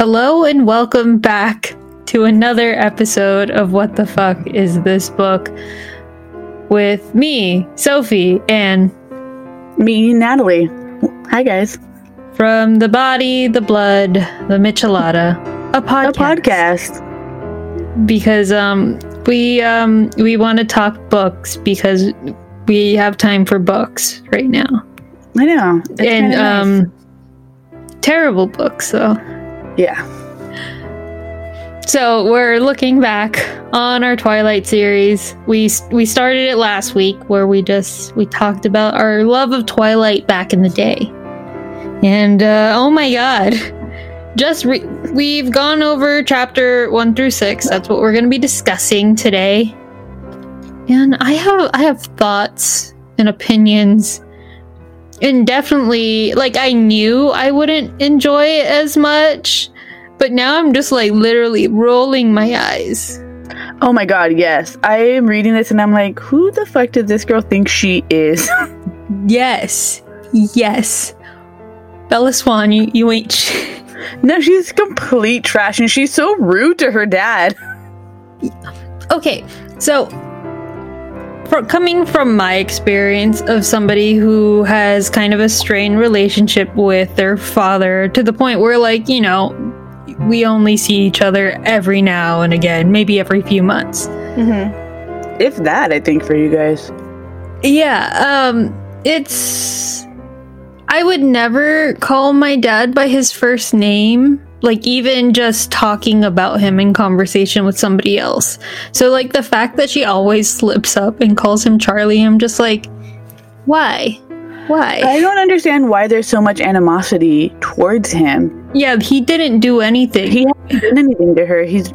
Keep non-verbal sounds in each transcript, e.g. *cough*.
Hello and welcome back to another episode of What the Fuck is This Book with me, Sophie, and Me, Natalie. Hi, guys. from the body, the blood, the Michelada, a podcast. A podcast. because um we um we want to talk books because we have time for books right now I know. It's and nice. um terrible books though yeah. so we're looking back on our twilight series. We we started it last week where we just we talked about our love of twilight back in the day. And uh oh my god. Just re- we've gone over chapter 1 through 6 that's what we're going to be discussing today. And i have i have thoughts and opinions and definitely like i knew i wouldn't enjoy it as much but now i'm just like literally rolling my eyes Oh my god, yes. I am reading this and I'm like, who the fuck did this girl think she is? *laughs* yes yes bella swan you, you ain't sh- no, she's complete trash and she's so rude to her dad. okay so for, coming from my experience of somebody who has kind of a strained relationship with their father to the point where like you know we only see each other every now and again maybe every few months Mm-hmm. If that, I think, for you guys. yeah um it's i would never call my dad by his first name like even just talking about him in conversation with somebody else so like the fact that she always slips up and calls him charlie i'm just like why why I don't understand why there's so much animosity towards him. yeah he didn't do anything He hasn't done anything to her. He's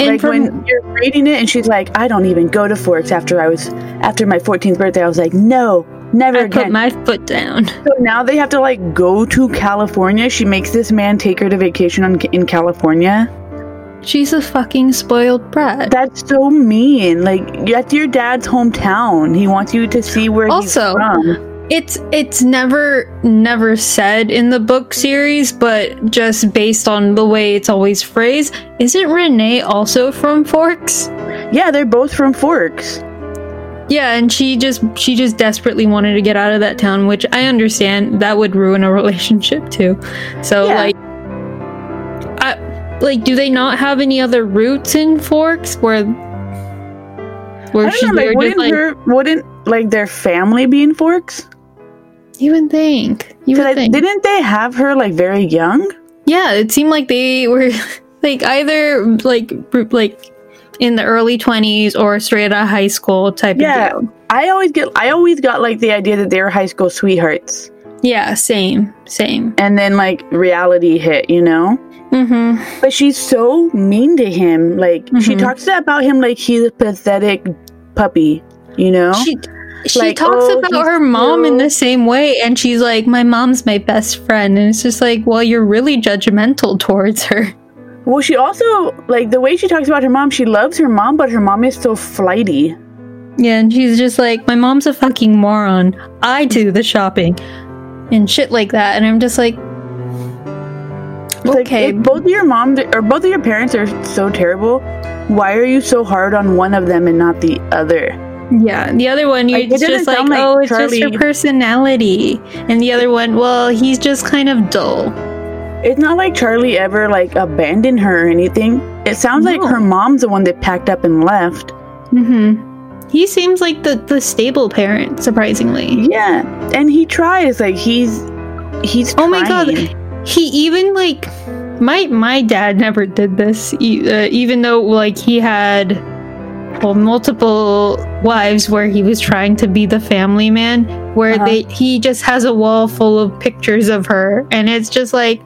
and like from when you're reading it and she's like, I don't even go to Forks after I was after my 14th birthday. I was like, no, never i again. put my foot down So now they have to like go to California. She makes this man take her to vacation on, in California. she's a fucking spoiled brat That's so mean. Like that's your dad's hometown. He wants you to see where Also- he's from. It's it's never never said in the book series, but just based on the way it's always phrased, isn't Renee also from Forks? Yeah, they're both from Forks. Yeah, and she just she just desperately wanted to get out of that town, which I understand that would ruin a *laughs* relationship too. So Yeah. like I like do they not have any other roots in Forks where where I she don't know. Like, wouldn't like her wouldn't like their family be in Forks? you would think. You would Because think. didn't they have her like very young? Yeah, it seemed like they were *laughs* like either like like in the early twenties or straight out of high school type Yeah. of deal. I always get. I always got like the idea that they were high school sweethearts, Yeah, same, same. and then like reality hit. You know. Mm-hmm. But she's so mean to him. Like she Mhm. talks about him like he's a pathetic puppy. You know. She she Like, talks oh, about her mom in the same way, and she's like, "My mom's my best friend," and it's just like, "Well, you're really judgmental towards her." Well, she also like the way she talks about her mom. She loves her mom, but her mom is so flighty. Yeah, and she's just like, "My mom's a fucking moron. I do the shopping." And shit like that, and I'm just like, okay, both of your mom or both of your parents are so terrible. Why are you so hard on one of them and not the other? Yeah, the other one, you're Like, just like, like oh, it's just Charlie- your personality. And the other one, well, he's just kind of dull. It's not like Charlie ever like abandoned her or anything. It sounds like her mom's the one that packed up and left. Mm-hmm. He seems like the, the stable parent, surprisingly. Yeah, and he tries. Like he's he's. Oh my god, he even like my my dad never did this, e- uh, even though like he had well multiple wives where he was trying to be the family man, where Uh-huh. they he just has a wall full of pictures of her, and it's just like,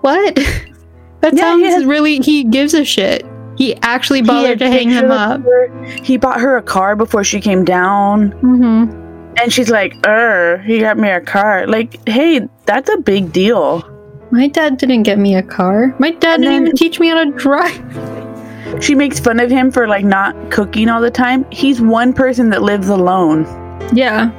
what? *laughs* that Yeah, sounds has- really. He gives a shit. He actually He bothered to hang him up. her. He bought her a car before she came down, hmm and she's like, "Er, he got me a car." Like, hey, that's a big deal. My dad didn't get me a car. My dad And didn't even teach me how to drive. *laughs* She makes fun of him for like not cooking all the time. He's one person that lives alone. Yeah.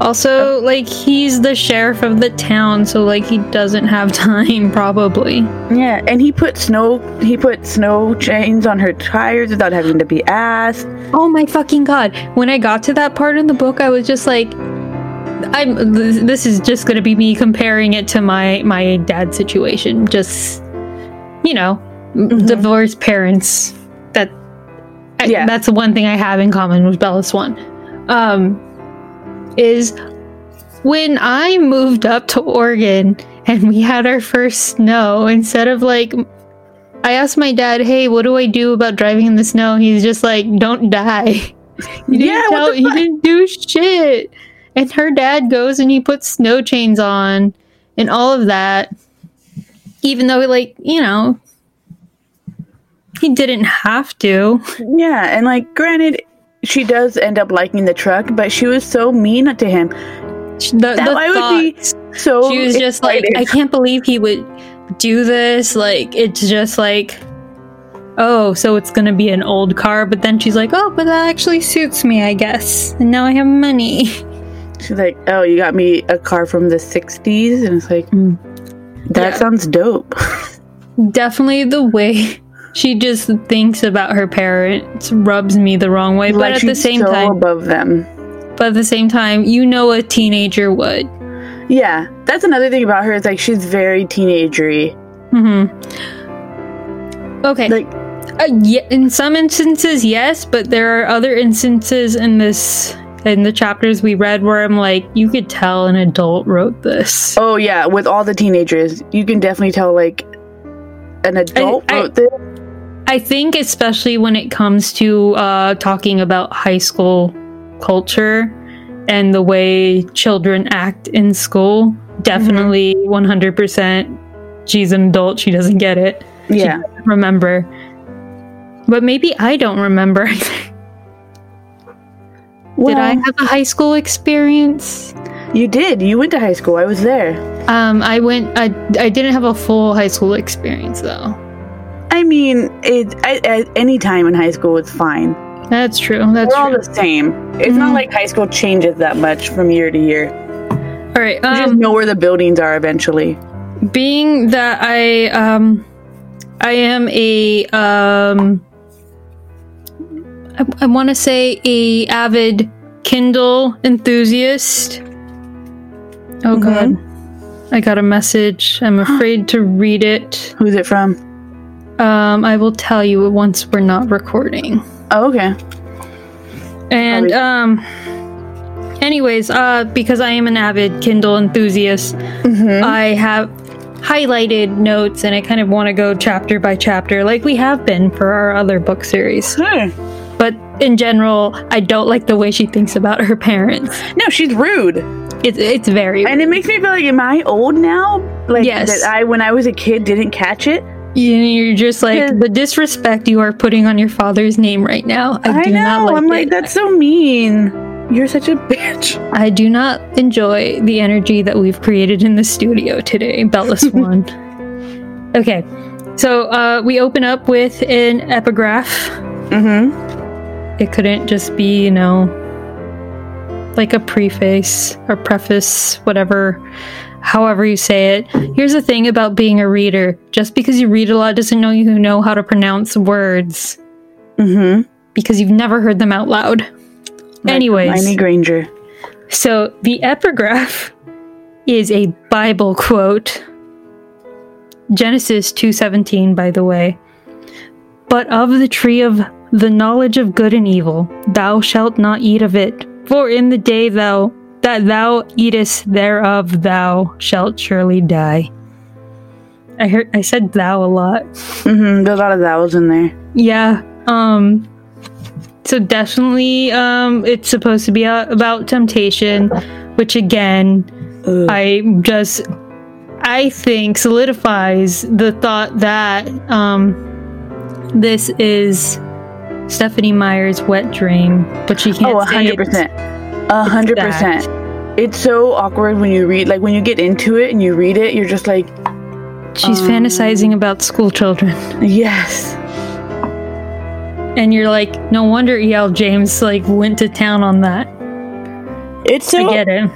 Also, like he's the sheriff of the town, so like he doesn't have *laughs* time probably. Yeah, and he put snow he put snow chains on her tires without having to be asked. Oh my fucking god. When I got to that part in the book, I was just like I'm this is just going to be me comparing it to my my dad's situation. Just you know, Mhm. divorced parents. That I- Yeah. that's the one thing I have in common with Bella Swan. Um is when I moved up to Oregon and we had our first snow, instead of like I asked my dad, "Hey, what do I do about driving in the snow?" He's just like, "Don't die." *laughs* He didn't, Yeah, tell, he didn't do shit. And her dad goes and he puts snow chains on and all of that. Even though, like, you know, he didn't have to. Yeah, and like granted she does end up liking the truck, but she was so mean to him. The, That the I would be So she was just like. I can't believe he would do this. Like, it's just like, oh, so it's gonna be an old car. But then she's like, oh, but that actually suits me, I guess. And now I have money. *laughs* She's like, "Oh, you got me a car from the '60s," and it's like, Mm. that Yeah. sounds dope. *laughs* Definitely the way she just thinks about her parents rubs me the wrong way. but like at the same so time, above them. but at the same time, you know a teenager would. Yeah, that's another thing about her. It's like she's very teenagery. Mm-hmm. Okay. Like, Uh, yeah, in some instances, yes, but there are other instances in this in the chapters we read where I'm like, you could tell an adult wrote this. oh yeah, with all the teenagers, you can definitely tell like an adult I- wrote this. I think, especially when it comes to uh, talking about high school culture and the way children act in school, definitely 100%. She's an adult. She doesn't get it. Yeah, Remember. But maybe I don't remember. well, *laughs* Did I have a high school experience? You did. You went to high school. I was there. Um, I went. I I didn't have a full high school experience though. I mean, it I, at any time in high school, it's fine. That's true. That's We're all true. the same. It's not Mhm. like high school changes that much from year to year. All right. You just Um, know where the buildings are eventually. being that I um, I am a um, I, I want to say a avid Kindle enthusiast. Oh Mhm. God, I got a message. I'm *gasps* afraid to read it. Who's it from? Um, I will tell you once we're not recording. Oh, okay. And um anyways, uh because I am an avid Kindle enthusiast, Mm-hmm. I have highlighted notes and I kind of want to go chapter by chapter like we have been for our other book series. Huh. But in general, I don't like the way she thinks about her parents. No, she's rude, It's it's very and it makes me feel like, am I old now? Like Yes. that I, when I was a kid, didn't catch it. You- you're just like the disrespect you are putting on your father's name right now. I, I, do know. not like I'm it. like, that's so mean. You're such a bitch. I do not enjoy the energy that we've created in the studio today, Bella Swan. *laughs* okay, so uh, we open up with an epigraph. Mm-hmm. It couldn't just be, you know, like a preface or preface, whatever, however you say it. Here's the thing about being a reader just because you read a lot doesn't know you know how to pronounce words Mm-hmm. because you've never heard them out loud. Anyways. Hermione Granger. So the epigraph is a Bible quote. Genesis 2:17 by the way. But of the tree of the knowledge of good and evil thou shalt not eat of it, for in the day thou that thou eatest thereof thou shalt surely die. I heard I said thou a lot. Mm-hmm. There's a lot of thous in there. Yeah. Um so definitely um it's supposed to be about temptation, which again Ugh. I just I think solidifies the thought that um this is Stephanie Meyer's wet dream, but she can't oh, say hundred it. percent. A hundred percent. It's so awkward when you read, like when you get into it and you read it, you're just like, She's Um, fantasizing about school children. yes. And you're like, no wonder E.L. James like went to town on that. It's I so get it.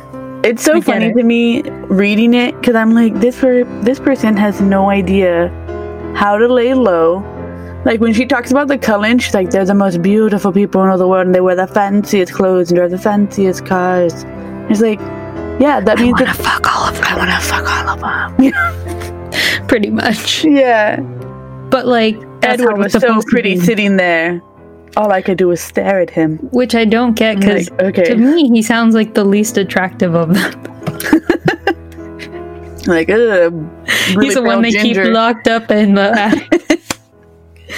it's so funny it. to me reading it because I'm like this per- this person has no idea how to lay low. Like when she talks about the Cullen, she's like, "They're the most beautiful people in all the world, and they wear the fanciest clothes and drive the fanciest cars." It's like, yeah, that means that fuck all of them. I want to fuck all of them. *laughs* Pretty much. yeah, But like that's Edward was so pretty sitting there. All I could do was stare at him. Which I don't get because Like, okay, to me he sounds like the least attractive of them. *laughs* like, ugh, *laughs* really he's the one they keep locked up in the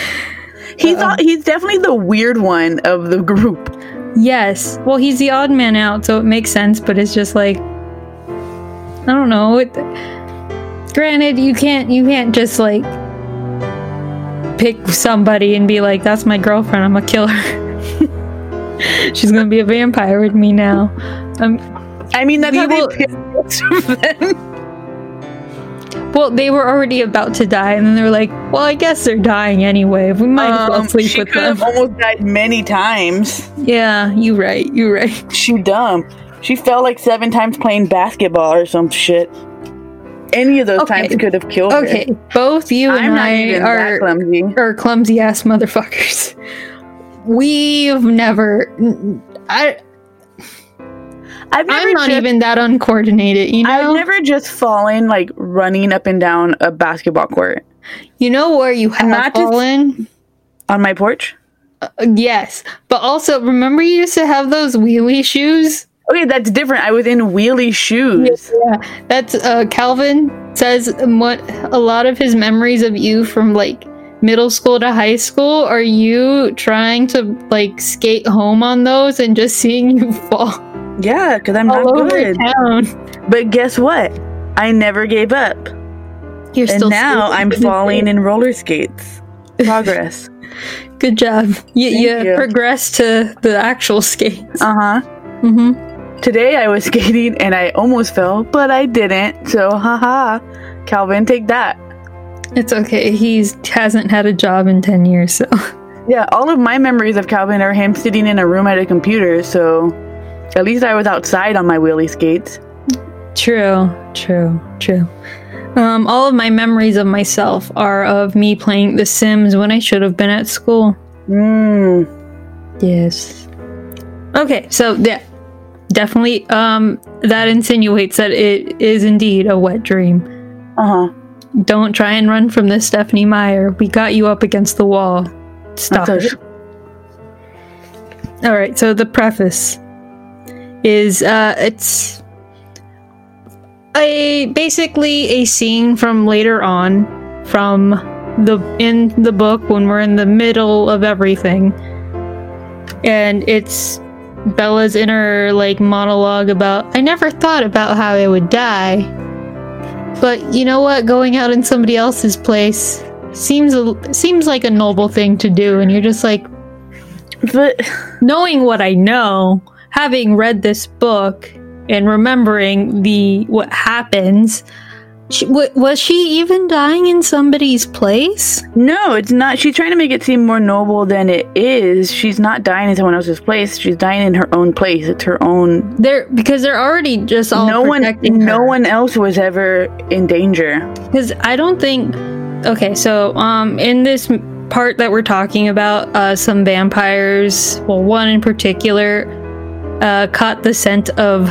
*laughs* He's all, he's definitely the weird one of the group. Yes. Well, he's the odd man out, so it makes sense, but it's just like I don't know. It, granted, you can't you can't just like pick somebody and be like, "That's my girlfriend. I'm gonna kill her." *laughs* She's gonna be a vampire with me now. Um, I mean, that's how will- they pick them. Well, they were already about to die, and then they were like, "Well, I guess they're dying anyway. We might as well Um, sleep she with could them." have almost died many times. Yeah, you right. You right. She dumb. She fell like seven times playing basketball or some shit. Any of those Okay. times could have killed her. Okay, both you I'm and not I even are that clumsy. or clumsy ass motherfuckers. *laughs* We've never. I. I've never I'm not just, even that uncoordinated. You know. I've never just fallen like running up and down a basketball court you know where you have not fallen. on my porch. Uh, yes, but also remember you used to have those wheelie shoes. Okay, that's different. I was in wheelie shoes. Yeah, that's uh, Calvin says what a lot of his memories of you from like middle school to high school are you trying to like skate home on those and just seeing *laughs* you fall Yeah, because I'm all not over good. town. But guess what? I never gave up. You're and still now I'm falling in roller skates. Progress. *laughs* Good job. You, you, you. progressed to the actual skates. Uh huh. Mm-hmm. Today I was *laughs* skating and I almost fell, but I didn't. So, haha. Calvin, take that. It's okay. He's hasn't had a job in ten years, so *laughs* Yeah, all of my memories of Calvin are him sitting in a room at a computer, so at least I was outside on my wheelie skates. true, true, true. Um, all of my memories of myself are of me playing The Sims when I should have been at school. Mmm. Yes. Okay, so yeah, definitely. Um, that insinuates that it is indeed a wet dream. Uh huh. Don't try and run from this, Stephanie Meyer. We got you up against the wall. Stop it. All right, so the preface is uh it's a basically a scene from later on from the in the book when we're in the middle of everything. And it's Bella's inner like monologue about I never thought about how I would die. But you know what? Going out in somebody else's place seems a, seems like a noble thing to do and you're just like But knowing what I know, having read this book and remembering the what happens, she, wa- was she even dying in somebody's place? no, it's not. She's trying to make it seem more noble than it is. She's not dying in someone else's place. She's dying in her own place. It's her own. They're because they're already just all no one, no one else was ever in danger. Because I don't think. Okay, so um, in this part that we're talking about, uh, some vampires, well, one in particular, uh, caught the scent of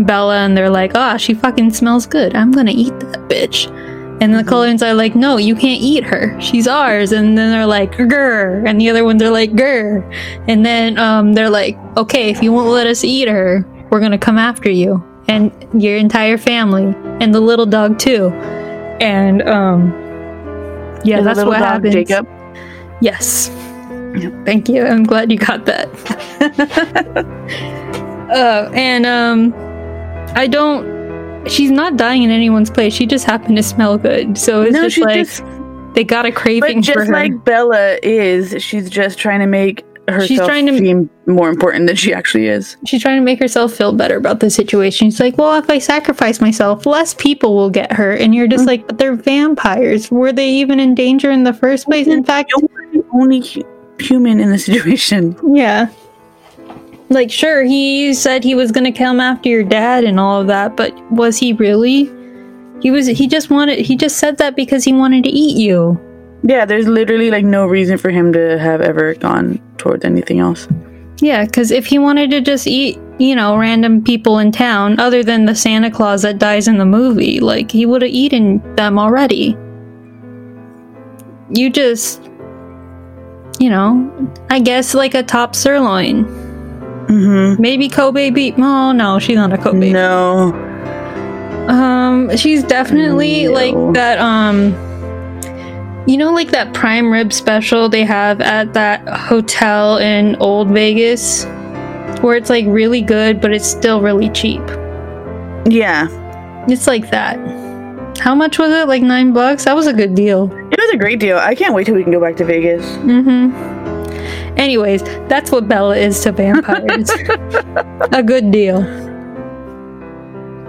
Bella, and they're like, "Ah, she fucking smells good. I'm gonna eat that bitch." And the Cullens are like, "No, you can't eat her. She's ours." And then they're like, "Grr," and the other ones are like, "Grr," and then um, they're like, "Okay, if you won't let us eat her, we're gonna come after you and your entire family and the little dog too." And um, yeah, the that's what dog happens. Jacob. Yes. Thank you. I'm glad you got that. *laughs* uh, and um, I don't. She's not dying in anyone's place. She just happened to smell good, so it's no, just like just. they got a craving But for just like Bella is, she's just trying to make herself trying to- seem more important than she actually is. She's trying to make herself feel better about the situation. She's like, well, if I sacrifice myself, less people will get hurt. And you're just Mm. like, but they're vampires. Were they even in danger in the first place? In fact, You're only human in the situation. yeah. Like, sure, he said he was gonna come after your dad and all of that, but was he really? He was. He just wanted. He just said that because he wanted to eat you. Yeah, there's literally like no reason for him to have ever gone towards anything else. Yeah, because if he wanted to just eat, you know, random people in town, other than the Santa Claus that dies in the movie, like he would have eaten them already. You just, you know, I guess like a top sirloin. Mm-hmm. Maybe Kobe beef. Oh no, she's not a Kobe. No. Um, she's definitely No. like that. Um, you know, like that prime rib special they have at that hotel in Old Vegas, where it's like really good, but it's still really cheap. Yeah. It's like that. How much was it? Like nine bucks? That was a good deal. It was a great deal. I can't wait till we can go back to Vegas. Mm-hmm. Anyways, that's what Bella is to vampires. *laughs* a good deal.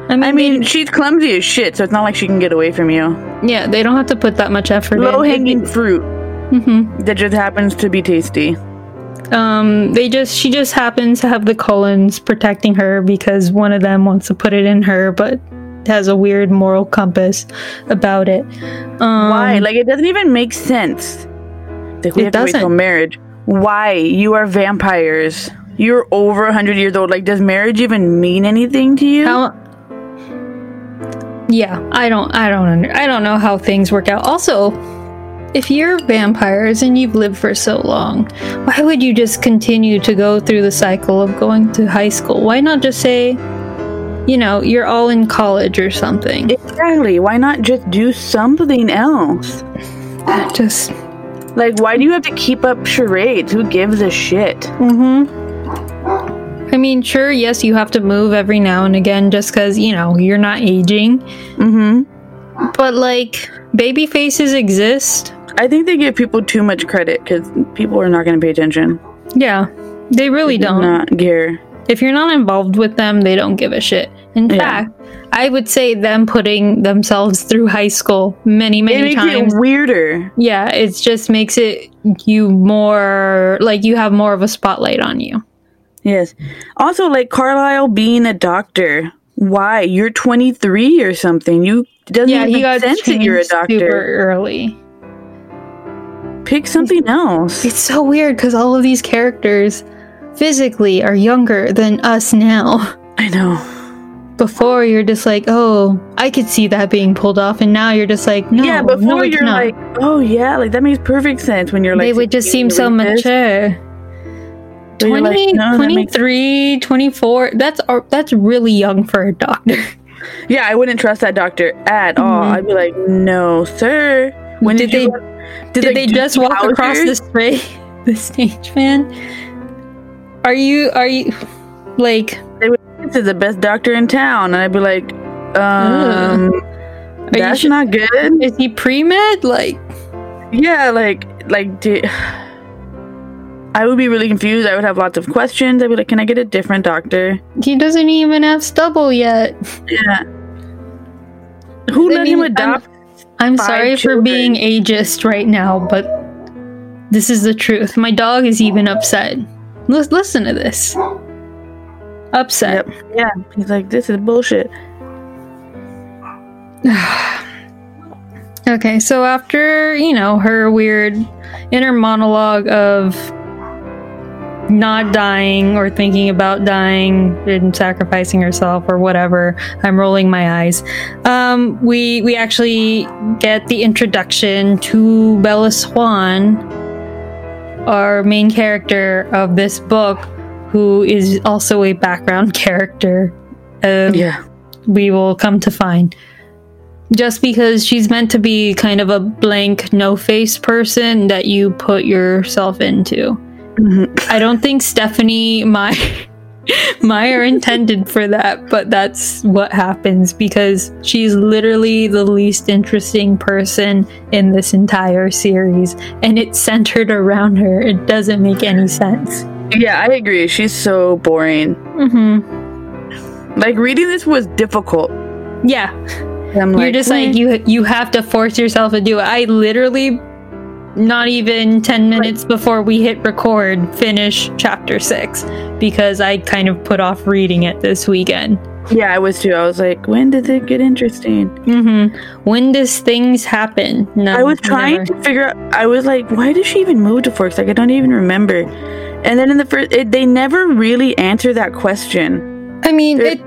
I mean, I mean, she's clumsy as shit, so it's not like she can get away from you. yeah, they don't have to put that much effort. In. Low hanging fruit Mm-hmm. that just happens to be tasty. Um, they just she just happens to have the Cullens protecting her because one of them wants to put it in her, but has a weird moral compass about it. Um, Why? Like, it doesn't even make sense. Like, we It have to wait till doesn't. marriage. Why? You are vampires. You're over 100 years old. Like, does marriage even mean anything to you? How? Yeah, I don't, I don't, under, I don't know how things work out. Also, if you're vampires and you've lived for so long, why would you just continue to go through the cycle of going to high school? Why not just say, you know, you're all in college or something? Exactly. Why not just do something else? Just, Like, why do you have to keep up charades? Who gives a shit? mm-hmm. I mean, sure, yes, you have to move every now and again just because, you know, you're not aging. Mm-hmm. But, like, baby faces exist. I think they give people too much credit because people are not going to pay attention. Yeah, they really don't. Not care. If you're not involved with them, they don't give a shit. In Yeah. fact, I would say them putting themselves through high school many, It many makes times. it weirder. yeah, it just makes it you more like you have more of a spotlight on you. Yes. Also, like Carlisle being a doctor. Why? You're 23 or something. You it doesn't Yeah, even he got sense that you're a changed super doctor. early. Pick something else. It's so weird because all of these characters physically are younger than us now. I know. Before you're just like, oh, I could see that being pulled off, and now you're just like, no, yeah, before it's you're not. like, oh yeah, like that makes perfect sense when you're like. they would just seem so this. mature. But 20, like, no, that makes- 23, 24, that's that's really young for a doctor. *laughs* Yeah, I wouldn't trust that doctor at all. Mhm. I'd be like, no, sir. When Did did, they- did, Did they just walk across the stra- *laughs* the stage, man? Are you are you like This is the best doctor in town, and I'd be like, um, you that's not good. is he pre-med? Like Yeah, like, like, di- *sighs* I would be really confused. I would have lots of questions. I'd be like, can I get a different doctor? he doesn't even have stubble yet. Yeah. Who let him adopt? I'm Five sorry for children. being ageist right now, but this is the truth. My dog is even upset. Lis- listen to this. Upset. Yep. Yeah. He's like, this is bullshit. *sighs* Okay, so after, you know, her weird inner monologue of not dying or thinking about dying and sacrificing herself or whatever, I'm rolling my eyes. Um, we we actually get the introduction to Bella Swan, our main character of this book, who is also a background *laughs* character. Um, Yeah. we will come to find. Just because she's meant to be kind of a blank, no face person that you put yourself into. Mhm. I don't think Stephanie, my, *laughs* are intended for that, but that's what happens because she's literally the least interesting person in this entire series, and it's centered around her. It doesn't make any sense. Yeah, I agree. She's so boring. hmm Like reading this was difficult. Yeah, I'm you're just "Hmm." like you you have to force yourself to do it i literally not even 10 minutes before we hit record, finish chapter six because I kind of put off reading it this weekend. Yeah, I was too. I was like, when did it get interesting? Mm-hmm. When does things happen? No, I was trying never. to figure out. I was like, why did she even move to Forks? Like, I don't even remember. And then in the first, it, they never really answer that question. I mean, It-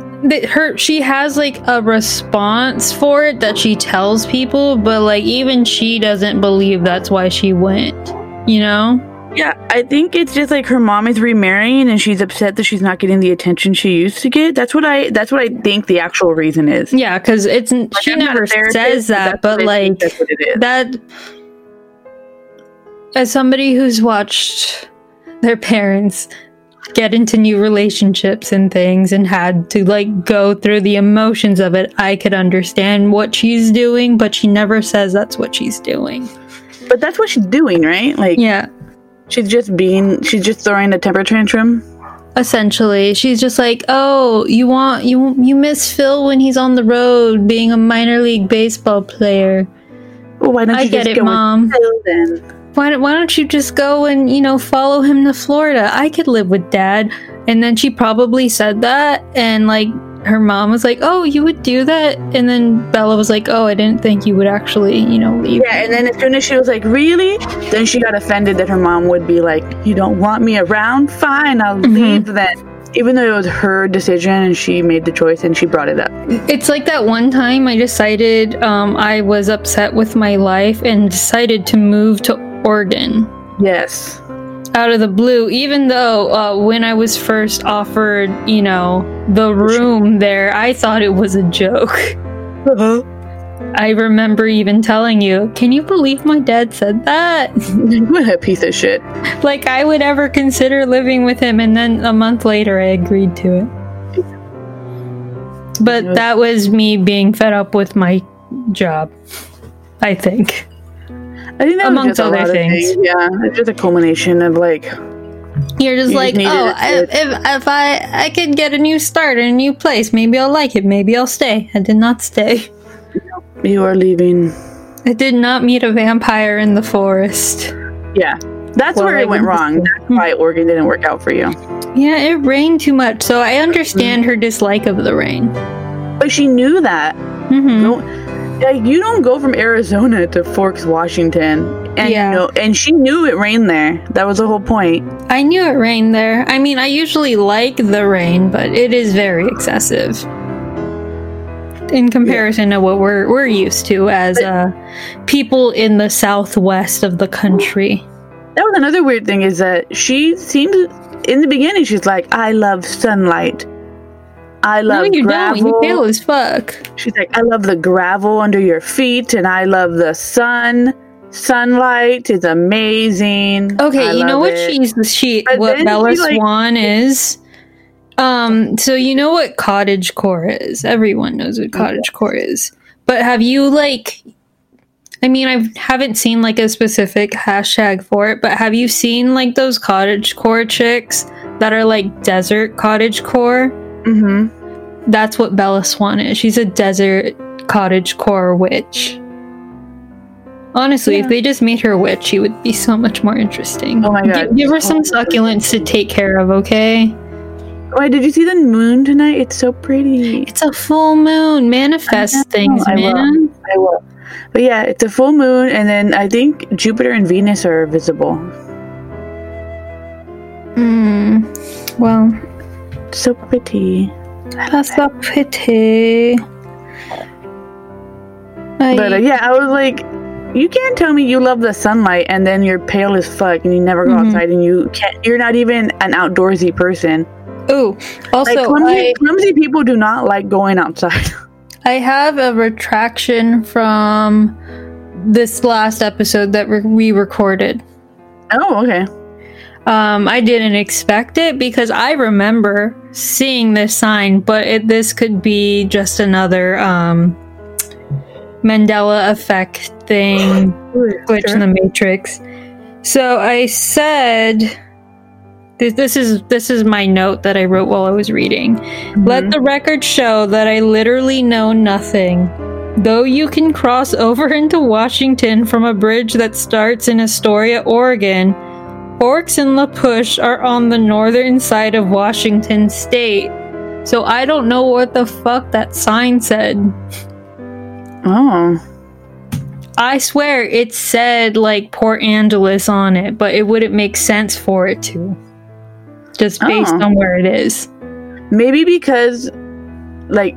her she has like a response for it that she tells people, but like even she doesn't believe that's why she went. You know? Yeah, I think it's just like her mom is remarrying and she's upset that she's not getting the attention she used to get. That's what I. That's what I think the actual reason is. Yeah, because it's she I'm never says that, but think like that's what it is. that as somebody who's watched their parents get into new relationships and things and had to like go through the emotions of it i could understand what she's doing but she never says that's what she's doing But that's what she's doing, right? Like yeah she's just being. She's just throwing a temper tantrum. essentially she's just like oh you want you you miss phil when he's on the road being a minor league baseball player Well, why don't i you get just it go with Phil then? Why, don't- why don't you just go and you know follow him to florida i could live with dad and then she probably said that and like her mom was like oh you would do that and then bella was like oh i didn't think you would actually you know leave Yeah, and then as soon as she was like, "Really?" then she got offended that her mom would be like, "You don't want me around? Fine, I'll Mhm. leave then." Even though it was her decision and she made the choice and she brought it up. it's like that one time i decided um, i was upset with my life and decided to move to oregon Yes. out of the blue even though uh, when i was first offered you know the room there i thought it was a joke Uh-huh. I remember even telling you, can you believe my dad said that? *laughs* what a piece of shit. like, I would ever consider living with him, and then a month later, I agreed to it. But that was me being fed up with my job, I think. I think that Amongst was just a other things. Yeah, it's just a culmination of like, You're just You like, just oh, I, if, if I I could get a new start in a new place, maybe I'll like it, maybe I'll stay. I did not stay. you are leaving. I did not meet a vampire in the forest. Yeah, that's Well, where it went *laughs* wrong. That's why Oregon didn't work out for you. Yeah, it rained too much, so I understand her dislike of the rain. But she knew that. hmm No, like you don't go from Arizona to Forks, Washington, and Yeah. know, and she knew it rained there. That was the whole point. I knew it rained there. I mean, I usually like the rain, but it is very excessive in comparison to what we're we're used to as uh, people in the southwest of the country. That was another weird thing is that she seemed in the beginning she's like, I love sunlight. I love no, you gravel. don't. You pale as fuck. She's like, I love the gravel under your feet, and I love the sun. Sunlight is amazing. Okay, I you know what it." she's she But what Bella she, like- Swan is. Um, so you know what cottage core is. Everyone knows what cottage core is. But have you like I mean, I haven't seen like a specific hashtag for it, but have you seen like those cottage core chicks that are like desert cottage core? Mhm. That's what Bella Swan is. She's a desert cottage core witch. Honestly, Yeah. if they just made her a witch, she would be so much more interesting. Oh my God. give her some succulents to take care of, okay? Why did you see the moon tonight? It's so pretty. It's a full moon. Manifest things, I will. man. I will. But yeah, it's a full moon, and then I think Jupiter and Venus are visible. Mm. Well, So pretty. that's so pretty. I, But uh, yeah, I was like, you can't tell me you love the sunlight and then you're pale as fuck and you never go Mhm. outside and you can't. You're not even an outdoorsy person. ooh, also, like clumsy, I, clumsy people do not like going outside. *laughs* I have a retraction from this last episode that re- we recorded. oh, okay. Um, I didn't expect it because I remember seeing this sign, but it, this could be just another um, Mandela effect thing, glitch in the matrix. So I said, this, "This is this is my note that I wrote while I was reading. Mm-hmm. Let the record show that I literally know nothing. Though you can cross over *laughs* into Washington from a bridge that starts in Astoria, Oregon, Forks and La Push are on the northern side of Washington state. So I don't know what the fuck that sign said. Oh. I swear it said like Port Angeles on it, but it wouldn't make sense for it to. Just based Oh. on where it is. Maybe because like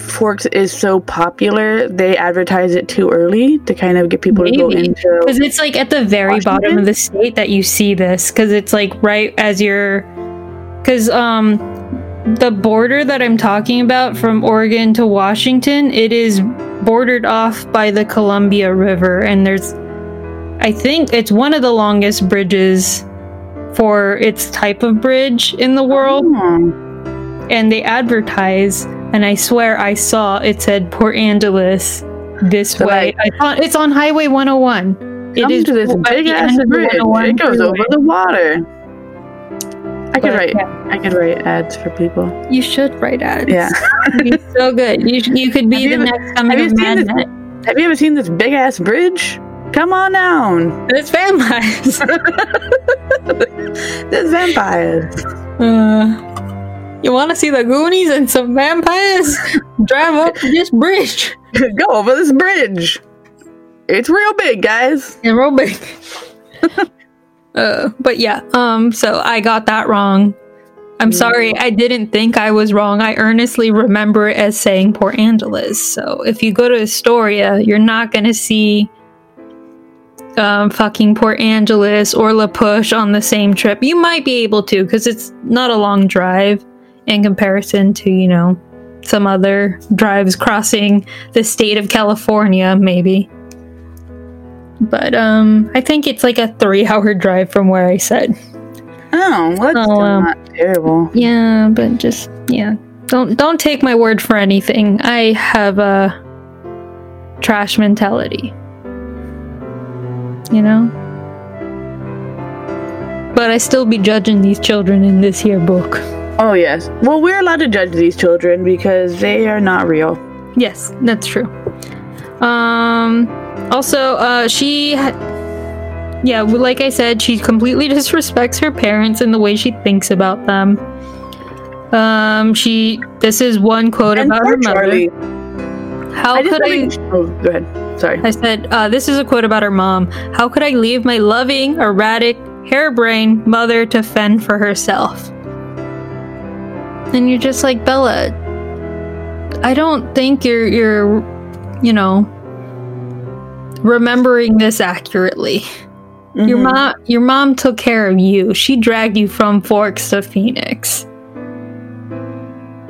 Forks is so popular, they advertise it too early to kind of get people to go Maybe. into Because it's like at the very bottom of the state that you see this. Because it's like right as you're. Because um, the border that I'm talking about from Oregon to Washington, it is bordered off by the Columbia River, and there's. I think it's one of the longest bridges for its type of bridge in the world. Oh. and they advertise and i swear i saw it said port angeles this So, way like- I thought it's on highway 101 it is to this big ass bridge. 101 It goes over the water. I could write. yeah, I could write ads for people. you should write ads Yeah. *laughs* It'd be so good you, you could be Have the next coming of you seen this- madnet Have you ever seen this big ass bridge? Come on down. it's vampires There's vampires. *laughs* *laughs* uh, you want to see the goonies and some vampires drive up this bridge *laughs* Go over this bridge. It's real big, guys. and real big. *laughs* uh, but yeah, um, so I got that wrong. I'm sorry, I didn't think I was wrong. I earnestly remember it as saying Port Angeles. So if you go to Astoria, you're not gonna see um, fucking Port Angeles or La Push on the same trip. You might be able to because it's not a long drive in comparison to you know some other drives crossing the state of California, maybe. But um, I think it's like a three-hour *laughs* drive from where I said. Oh, well, that's wow. not terrible. Yeah, but just yeah, don't don't take my word for anything. I have a trash mentality. You know. But I still be judging these children in this here book. Oh, yes. Well, we're allowed to judge these children because they are not real. Yes, that's true. Um also uh she ha- yeah, like I said, she completely *laughs* disrespects her parents and the way she thinks about them. Um she this is one quote And about her mother. Charlie. How I could I Oh, go ahead. Sorry. I said, uh, this is a quote about her mom. How could I leave my loving, erratic, harebrained mother to fend for herself? And you're just like, Bella, I don't think you're, you're, you know, remembering this accurately. Your Mhm. mom, your mom took care of you. She dragged you from Forks to Phoenix.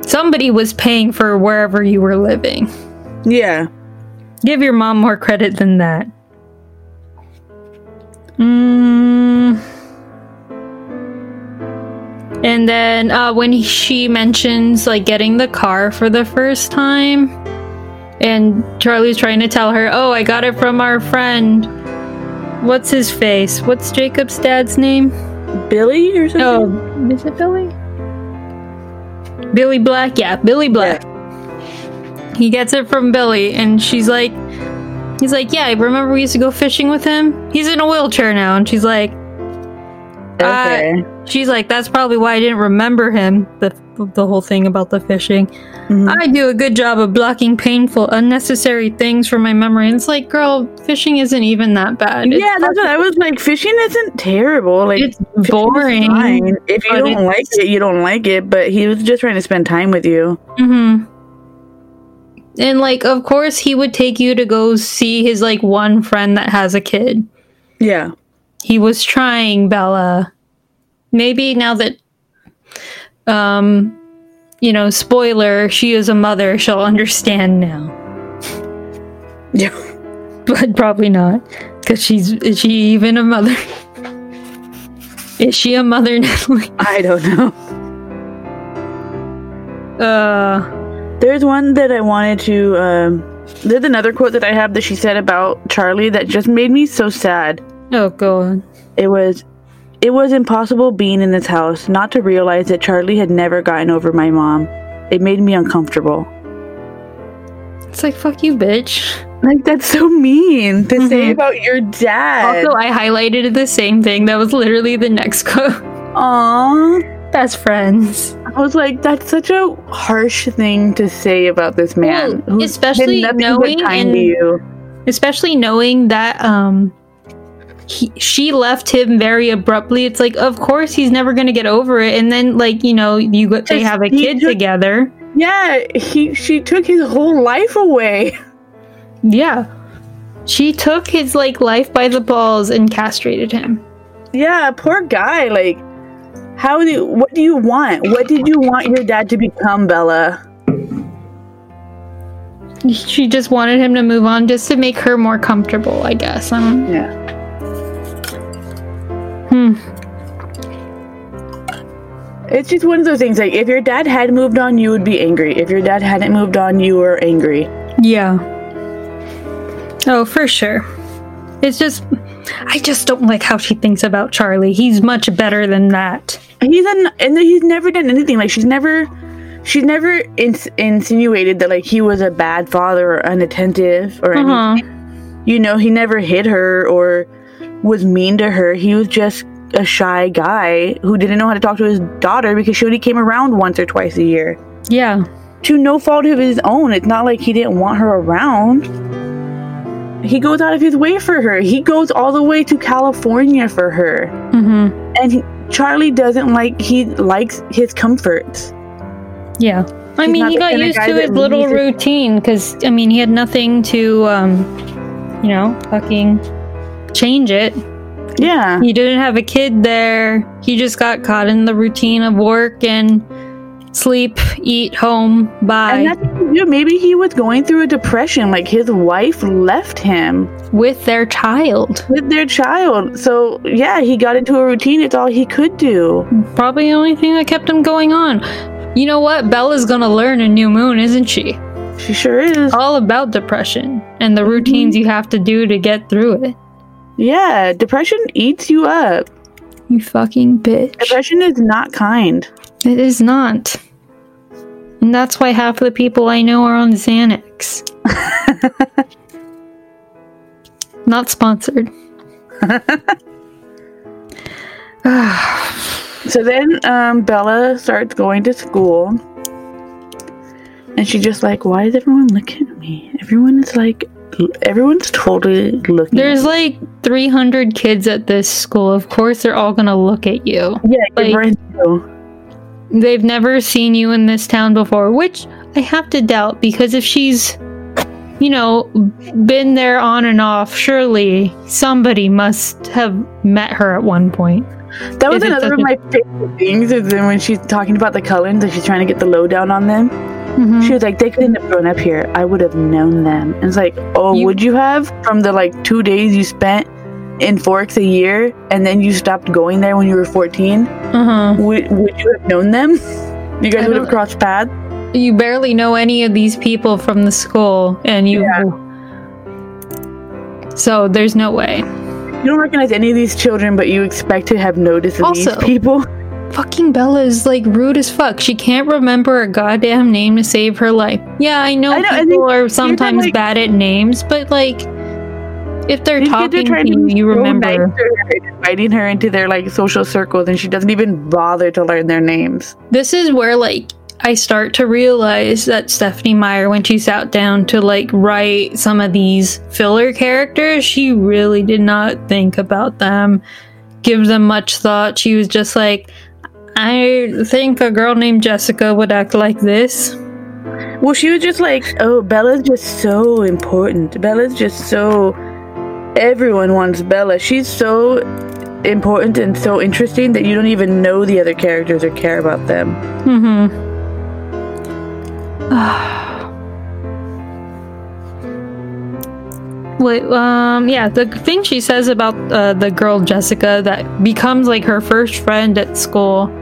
Somebody was paying for wherever you were living. Yeah. Give your mom more credit than that. Mm. And then uh, when she mentions like getting the car for the first time, and Charlie's trying to tell her, "Oh, I got it from our friend. What's his face? What's Jacob's dad's name? Billy or something? Oh, is it Billy? Billy Black, yeah, Billy Black. He gets it from Billy, and she's like, he's like, yeah, I remember we used to go fishing with him? He's in a wheelchair now, and she's like, Okay. She's like, that's probably why I didn't remember him. The the whole thing about the fishing. Mhm. I do a good job of blocking painful, unnecessary things from my memory. And it's like, girl, fishing isn't even that bad. It's, yeah, that's what I was like. Fishing isn't terrible. Like it's boring. If you don't like it, you don't like it. But he was just trying to spend time with you. Mm-hmm. And like, of course, he would take you to go see his like one friend that has a kid. Yeah. He was trying, Bella. Maybe now that, um, you know, spoiler, she is a mother, she'll understand now. *laughs* Yeah. But probably not. Because she's, is she even a mother? Is she a mother, *laughs* Natalie? I don't know. Uh, There's one that I wanted to. Um, there's another quote that I have that she said about Charlie that just made me so sad. oh, go on. It was, it was impossible being in this house not to realize that Charlie had never gotten over my mom. It made me uncomfortable. It's like fuck you, bitch. Like that's so mean to say Mhm. about your dad. Also, I highlighted the same thing. That was literally the next quote. Aww. Best friends. I was like, that's such a harsh thing to say about this man. Well, especially been nothing but knowing kind in- to you. especially knowing that um he, she left him very abruptly it's like of course he's never going to get over it and then like you know you got they have a kid took- together Yeah, he she took his whole life away. *laughs* yeah she took his like life by the balls and castrated him Yeah, poor guy. Like, how do what do you want? What did you want your dad to become, Bella? she just wanted him to move on just to make her more comfortable i guess don't, Yeah. Hmm. It's just one of those things. Like, if your dad had moved on, you would be angry. If your dad hadn't moved on, you were angry. yeah oh for sure it's just i just don't like how she thinks about charlie he's much better than that He's an and he's never done anything. Like, she's never, she's never ins- insinuated that like he was a bad father or unattentive or anything. uh-huh you know, he never hit her or was mean to her. He was just a shy guy who didn't know how to talk to his daughter because she only came around once or twice a year. yeah To no fault of his own. It's not like he didn't want her around. He goes out of his way for her. He goes all the way to California for her. mm-hmm And he, Charlie doesn't like, he likes his comforts. Yeah. I He's mean, he got used to his little routine because, I mean, he had nothing to, um, you know, fucking change it. Yeah. He didn't have a kid there. He just got caught in the routine of work and sleep, eat, home, And bye that's you. Maybe he was going through a depression. Like his wife left him. with their child. with their child. So yeah, he got into a routine. It's all he could do. Probably the only thing that kept him going on. You know what? Bella's gonna learn in New Moon, isn't she? She sure is. All about depression and the mm-hmm. routines you have to do to get through it. Yeah, depression eats you up. You fucking bitch. Depression is not kind. It is not. And that's why half of the people I know are on Xanax. *laughs* not sponsored. *sighs* So then um, Bella starts going to school. And she's just like, why is everyone looking at me? Everyone is like, everyone's totally looking. There's like 300 kids at this school. Of course, they're all gonna look at you. yeah, like- you're brand new. They've never seen you in this town before, which I have to doubt because if she's, you know, been there on and off, surely somebody must have met her at one point. That was another of my favorite things. Is then when she's talking about the Cullens and she's trying to get the lowdown on them. Mhm. She was like, they couldn't have grown up here. I would have known them. And it's like, oh, You- would you have from the like two days you spent in Forks a year and then you stopped going there when you were 14? Uh-huh. Would, would you have known them? You guys would have crossed paths? You barely know any of these people from the school, and you. So there's no way. You don't recognize any of these children, but you expect to have noticed these people. Fucking Bella is like rude as fuck. She can't remember a goddamn name to save her life. Yeah, I know, I know, people are sometimes like- bad at names, but like, if they're These kids are talking to to you, you remember. inviting her into their like social circles, and she doesn't even bother to learn their names. This is where like I start to realize that Stephanie Meyer, when she sat down to like write some of these filler characters, she really did not think about them, give them much thought. She was just like, I think a girl named Jessica would act like this. Well, she was just like, oh, Bella's just so important. Bella's just so. Everyone wants Bella. She's so important and so interesting that you don't even know the other characters or care about them. Mm-hmm. *sighs* Wait, um, yeah, the thing she says about uh, the girl Jessica that becomes like her first friend at school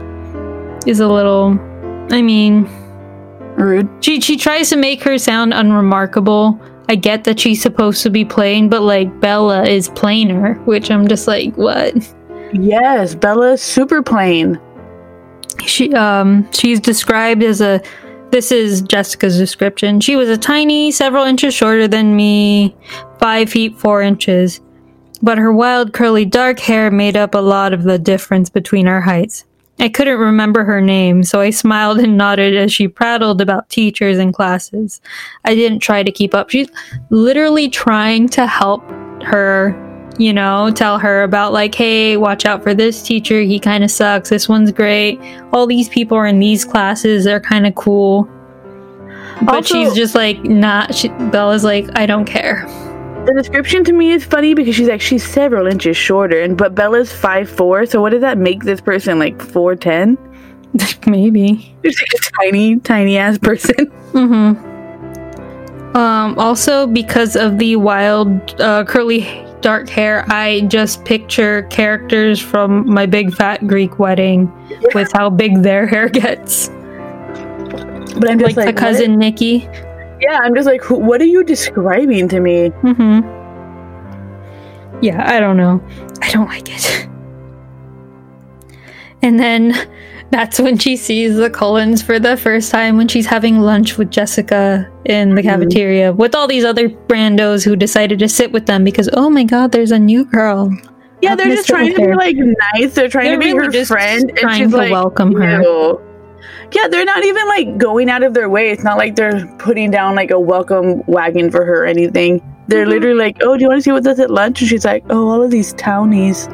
is a little. I mean, Rude. she she tries to make her sound unremarkable. I get that she's supposed to be plain, but like Bella is plainer, which I'm just like, what? Yes, Bella's super plain. She um she's described as a this is Jessica's description. She was a tiny, several inches shorter than me, five feet four inches. But her wild, curly, dark hair made up a lot of the difference between our heights. I couldn't remember her name, so I smiled and nodded as she prattled about teachers and classes. I didn't try to keep up. She's literally trying to help her, you know, tell her about, like, hey, watch out for this teacher. He kind of sucks. This one's great. All these people are in these classes. They're kind of cool. But Also- she's just like, not. She, Bella's like, I don't care. The description to me is funny because she's actually several inches shorter, and but Bella's five four. So what does that make this person like four ten? *laughs* Maybe. She's like a tiny, tiny ass person. *laughs* Mm-hmm. Um, also, because of the wild, uh, curly, dark hair, I just picture characters from my big fat Greek wedding with how big their hair *laughs* gets. But I'm Like, just the like, cousin Nikki. Yeah, I'm just like, who, what are you describing to me? Mm-hmm. Yeah, I don't know. I don't like it. *laughs* And then that's when she sees the Cullens for the first time when she's having lunch with Jessica in the Mhm. cafeteria with all these other brandos who decided to sit with them because oh my god, there's a new girl. Yeah, they're just trying to be like nice. They're trying They're to be really her friend, and trying she's to like, welcome her. "Ew." Yeah, they're not even like going out of their way. It's not like they're putting down like a welcome wagon for her or anything. They're Mhm. literally like, "Oh, do you want to see what us at lunch?" And she's like, "Oh, all of these townies."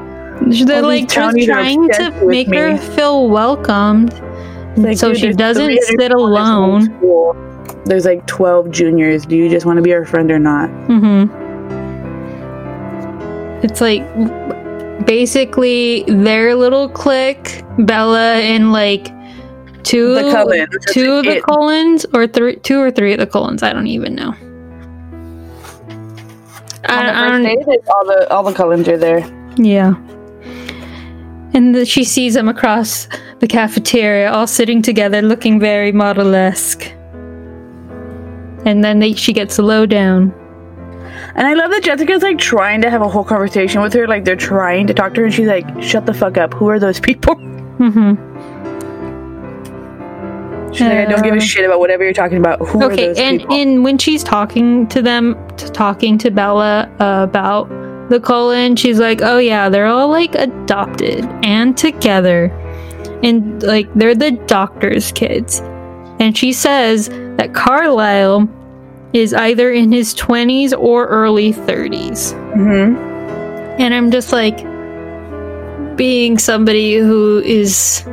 They're All like townies trying to make her me. feel welcomed. Like, so dude, she doesn't sit people in this whole alone. There's like 12 juniors. Do you just want to be our friend or not? Mm-hmm. It's like basically their little clique, Bella and like two, The Cullens. That's two of the it. Cullens, or three, two or three of the Cullens. I don't even know. I, On the I first don't. day, all the all the Cullens are there. Yeah. And the, she sees them across the cafeteria, all sitting together, looking very model-esque. And then they, she gets low down. And I love that Jessica's like trying to have a whole conversation with her. Like they're trying to talk to her, and she's like, "Shut the fuck up. Who are those people?" Mm-hmm. She's like, "I don't give a shit about whatever you're talking about. Who Okay, and people?" and when she's talking to them, talking to Bella uh, about the Cullen, she's like, "Oh yeah, they're all like adopted and together, and like they're the doctor's kids." And she says that Carlisle is either in his twenties or early thirties, hmm and I'm just like, being somebody who is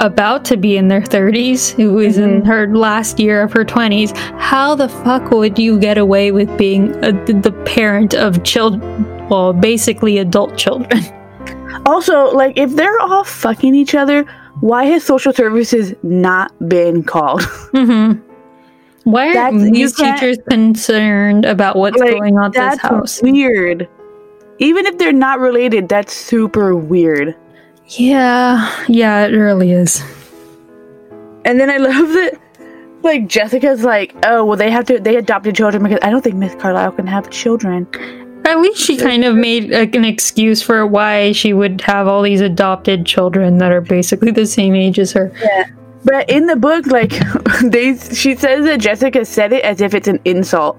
about to be in their 30s, who is in her last year of her 20s, how the fuck would you get away with being a, the parent of children? Well, basically adult children. *laughs* Also, like if they're all fucking each other, why has social services not been called? *laughs* mm-hmm. Why aren't these teachers concerned about what's Like, going on at this That's house? weird. Even if they're not related, that's super weird. Yeah, yeah, it really is. And then I love that, like Jessica's like, oh well, they have to they adopted children because I don't think Miss Carlisle can have children. At least she kind of made like, an excuse for why she would have all these adopted children that are basically the same age as her. Yeah. But in the book, like *laughs* they, she says that Jessica said it as if it's an insult.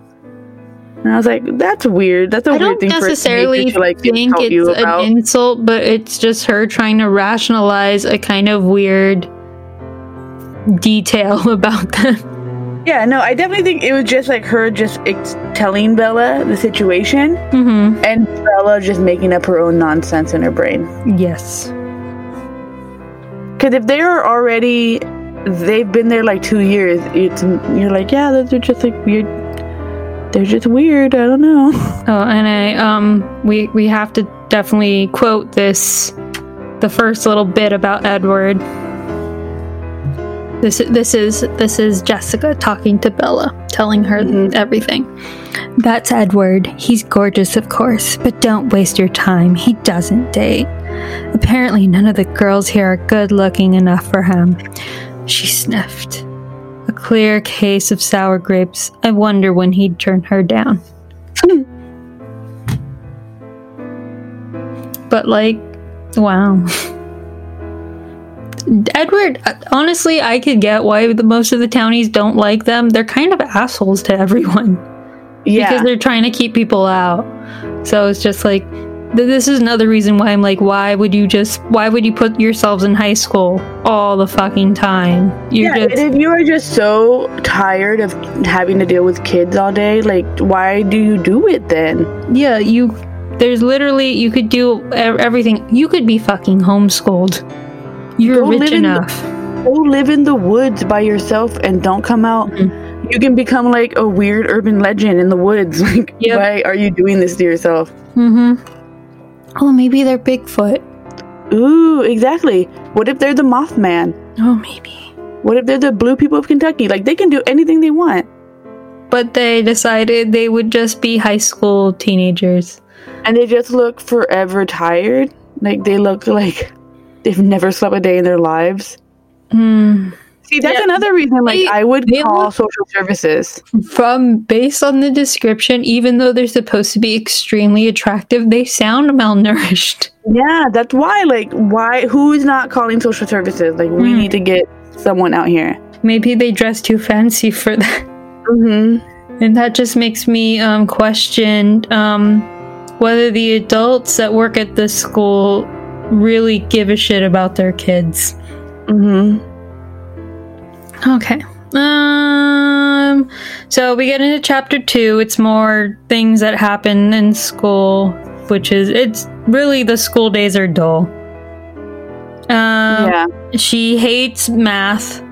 And I was like, that's weird. That's a I weird thing for a teenager to like think insult it's you an about. insult, but it's just her trying to rationalize a kind of weird detail *laughs* about them. yeah, no, I definitely think it was just like her just ex- telling Bella the situation, hmm and Bella just making up her own nonsense in her brain. Yes. Because if they are already, they've been there like two years. It's you're like, yeah, those are just like weird. They're just weird. I don't know. *laughs* Oh, and I um we we have to definitely quote this the first little bit about Edward. This this is this is Jessica talking to Bella, telling her Mhm. everything. That's Edward. He's gorgeous, of course, but don't waste your time. He doesn't date. Apparently, none of the girls here are good looking enough for him. She sniffed. A clear case of sour grapes. I wonder when he'd turn her down. *laughs* But like, wow. *laughs* Edward, honestly, I could get why the most of the townies don't like them. They're kind of assholes to everyone Yeah. because they're trying to keep people out. So it's just like this is another reason why I'm like, why would you just why would you put yourselves in high school all the fucking time? You're yeah, just and if you are just so tired of having to deal with kids all day, like, why do you do it then? yeah, you. There's literally you could do everything. You could be fucking homeschooled. You're Go rich in the- enough. Go live in the woods by yourself and don't come out. Mm-hmm. You can become like a weird urban legend in the woods. *laughs* Like, Yep. why are you doing this to yourself? mm-hmm. Oh, maybe they're Bigfoot. Ooh, exactly. What if they're the Mothman? Oh, maybe. What if they're the blue people of Kentucky? Like, they can do anything they want. But they decided they would just be high school teenagers. And they just look forever tired. Like, they look like they've never slept a day in their lives. Hmm. See, that's Yeah, another reason, like, they- I would call social services. From based on the description, even though they're supposed to be extremely attractive, they sound malnourished. Yeah, that's why. Like, why? Who's not calling social services? Like, we Hmm. need to get someone out here. Maybe they dress too fancy for that. Mm-hmm. And that just makes me um, question um, whether the adults that work at this school really give a shit about their kids. Mm-hmm. Okay. Um. So we get into chapter two. It's more things that happen in school, which is it's really the school days are dull. Um, yeah. she hates math.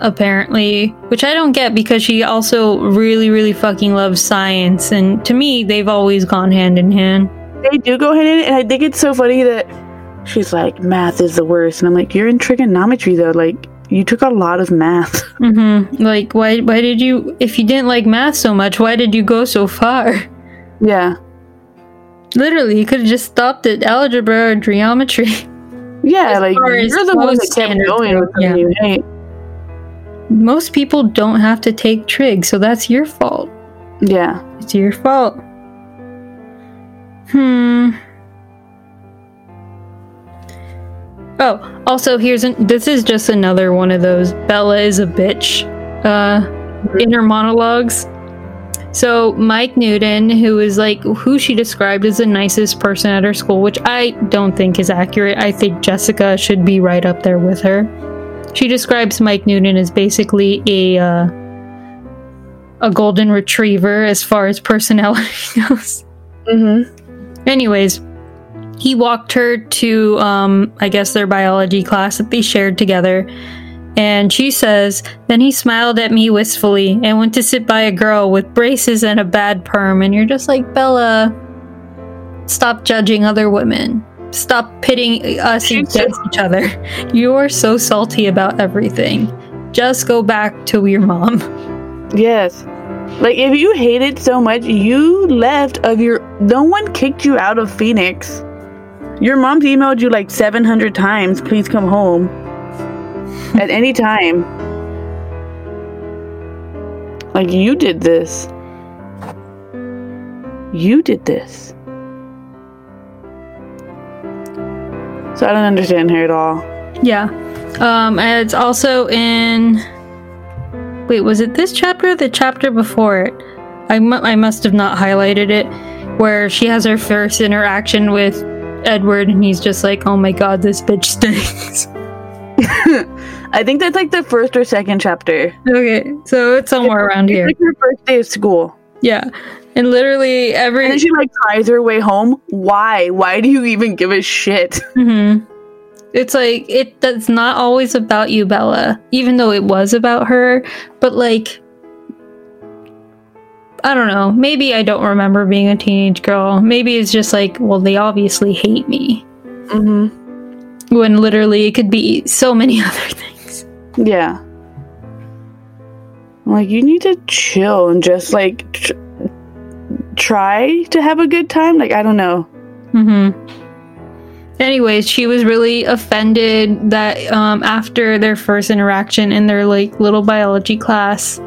Apparently, which I don't get because she also really, really fucking loves science, and to me, they've always gone hand in hand. They do go hand in hand, and I think it's so funny that she's like, math is the worst. And I'm like, you're in trigonometry, though. Like, you took a lot of math. *laughs* Mm-hmm. Like, why? Why did you? If you didn't like math so much, why did you go so far? yeah. Literally, you could have just stopped at algebra or geometry. *laughs* Yeah, like, you're the one that kept going go, with yeah. you hate. Most people don't have to take trig, so that's your fault. Yeah. It's your fault. Hmm. Oh, also here's an this is just another one of those Bella is a bitch uh inner monologues. So Mike Newton, who is like who she described as the nicest person at her school, which I don't think is accurate. I think Jessica should be right up there with her. She describes Mike Newton as basically a uh, a golden retriever as far as personality *laughs* goes. Mm-hmm. Anyways, he walked her to, um, I guess, their biology class that they shared together. And she says, then he smiled at me wistfully and went to sit by a girl with braces and a bad perm. And you're just like, Bella, stop judging other women. Stop pitting us against each other. *laughs* You are so salty about everything. Just go back to your mom. *laughs* Yes. Like, if you hated so much, you left of your. No one kicked you out of Phoenix. Your mom's emailed you like 700 times, please come home. At any time. Like, you did this. You did this. So I don't understand her at all. Yeah. Um, it's also in. Wait, was it this chapter or the chapter before it? I, mu- I must have not highlighted it. Where she has her first interaction with Edward, and he's just like, oh my god, this bitch stinks. *laughs* I think that's like the first or second chapter. okay, so it's somewhere around It's here. like her first day of school. Yeah. And literally every And then she like cries her way home. Why? Why do you even give a shit? *laughs* Mhm. It's like it that's not always about you, Bella, even though it was about her, but like I don't know. Maybe I don't remember being a teenage girl. Maybe it's just like, well, they obviously hate me. Mm-hmm. When literally it could be so many *laughs* other things. Yeah. Like you need to chill and just like tr- try to have a good time. Like I don't know. Mm-hmm. Anyways, she was really offended that um, after their first interaction in their like little biology class,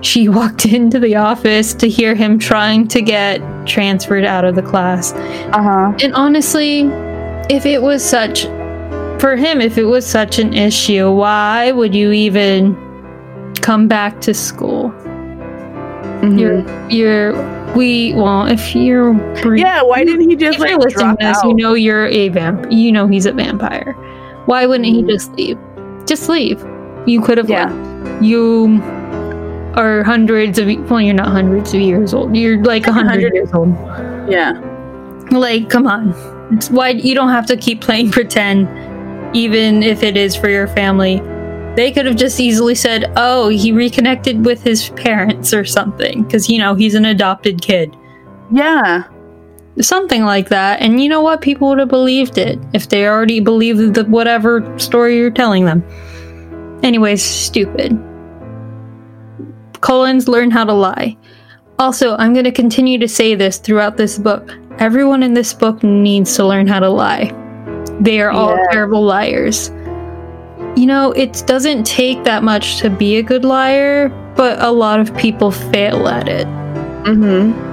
she walked *laughs* into the office to hear him trying to get transferred out of the class. Uh huh. And honestly, if it was such for him, if it was such an issue, why would you even come back to school? Mhm. You're, you're, we, well, if you're, yeah, why didn't he just if like you're listening drop to this, out? you know you're a vamp. You know he's a vampire. Why wouldn't he Mhm. just leave? Just leave. You could have Yeah. left. You are hundreds of, well, you're not hundreds of years old. You're like a hundred years old. yeah, Like, come on. It's why you don't have to keep playing *laughs* pretend, even if it is for your family. They could have just easily said, "Oh, he reconnected with his parents or something," because you know he's an adopted kid, yeah, something like that. And you know what? People would have believed it if they already believed the whatever story you're telling them. Anyways, stupid. Cullens learn how to lie. Also, I'm going to continue to say this throughout this book. Everyone in this book needs to learn how to lie. They are all Yeah. terrible liars. You know, it doesn't take that much to be a good liar, but a lot of people fail at it. mm-hmm.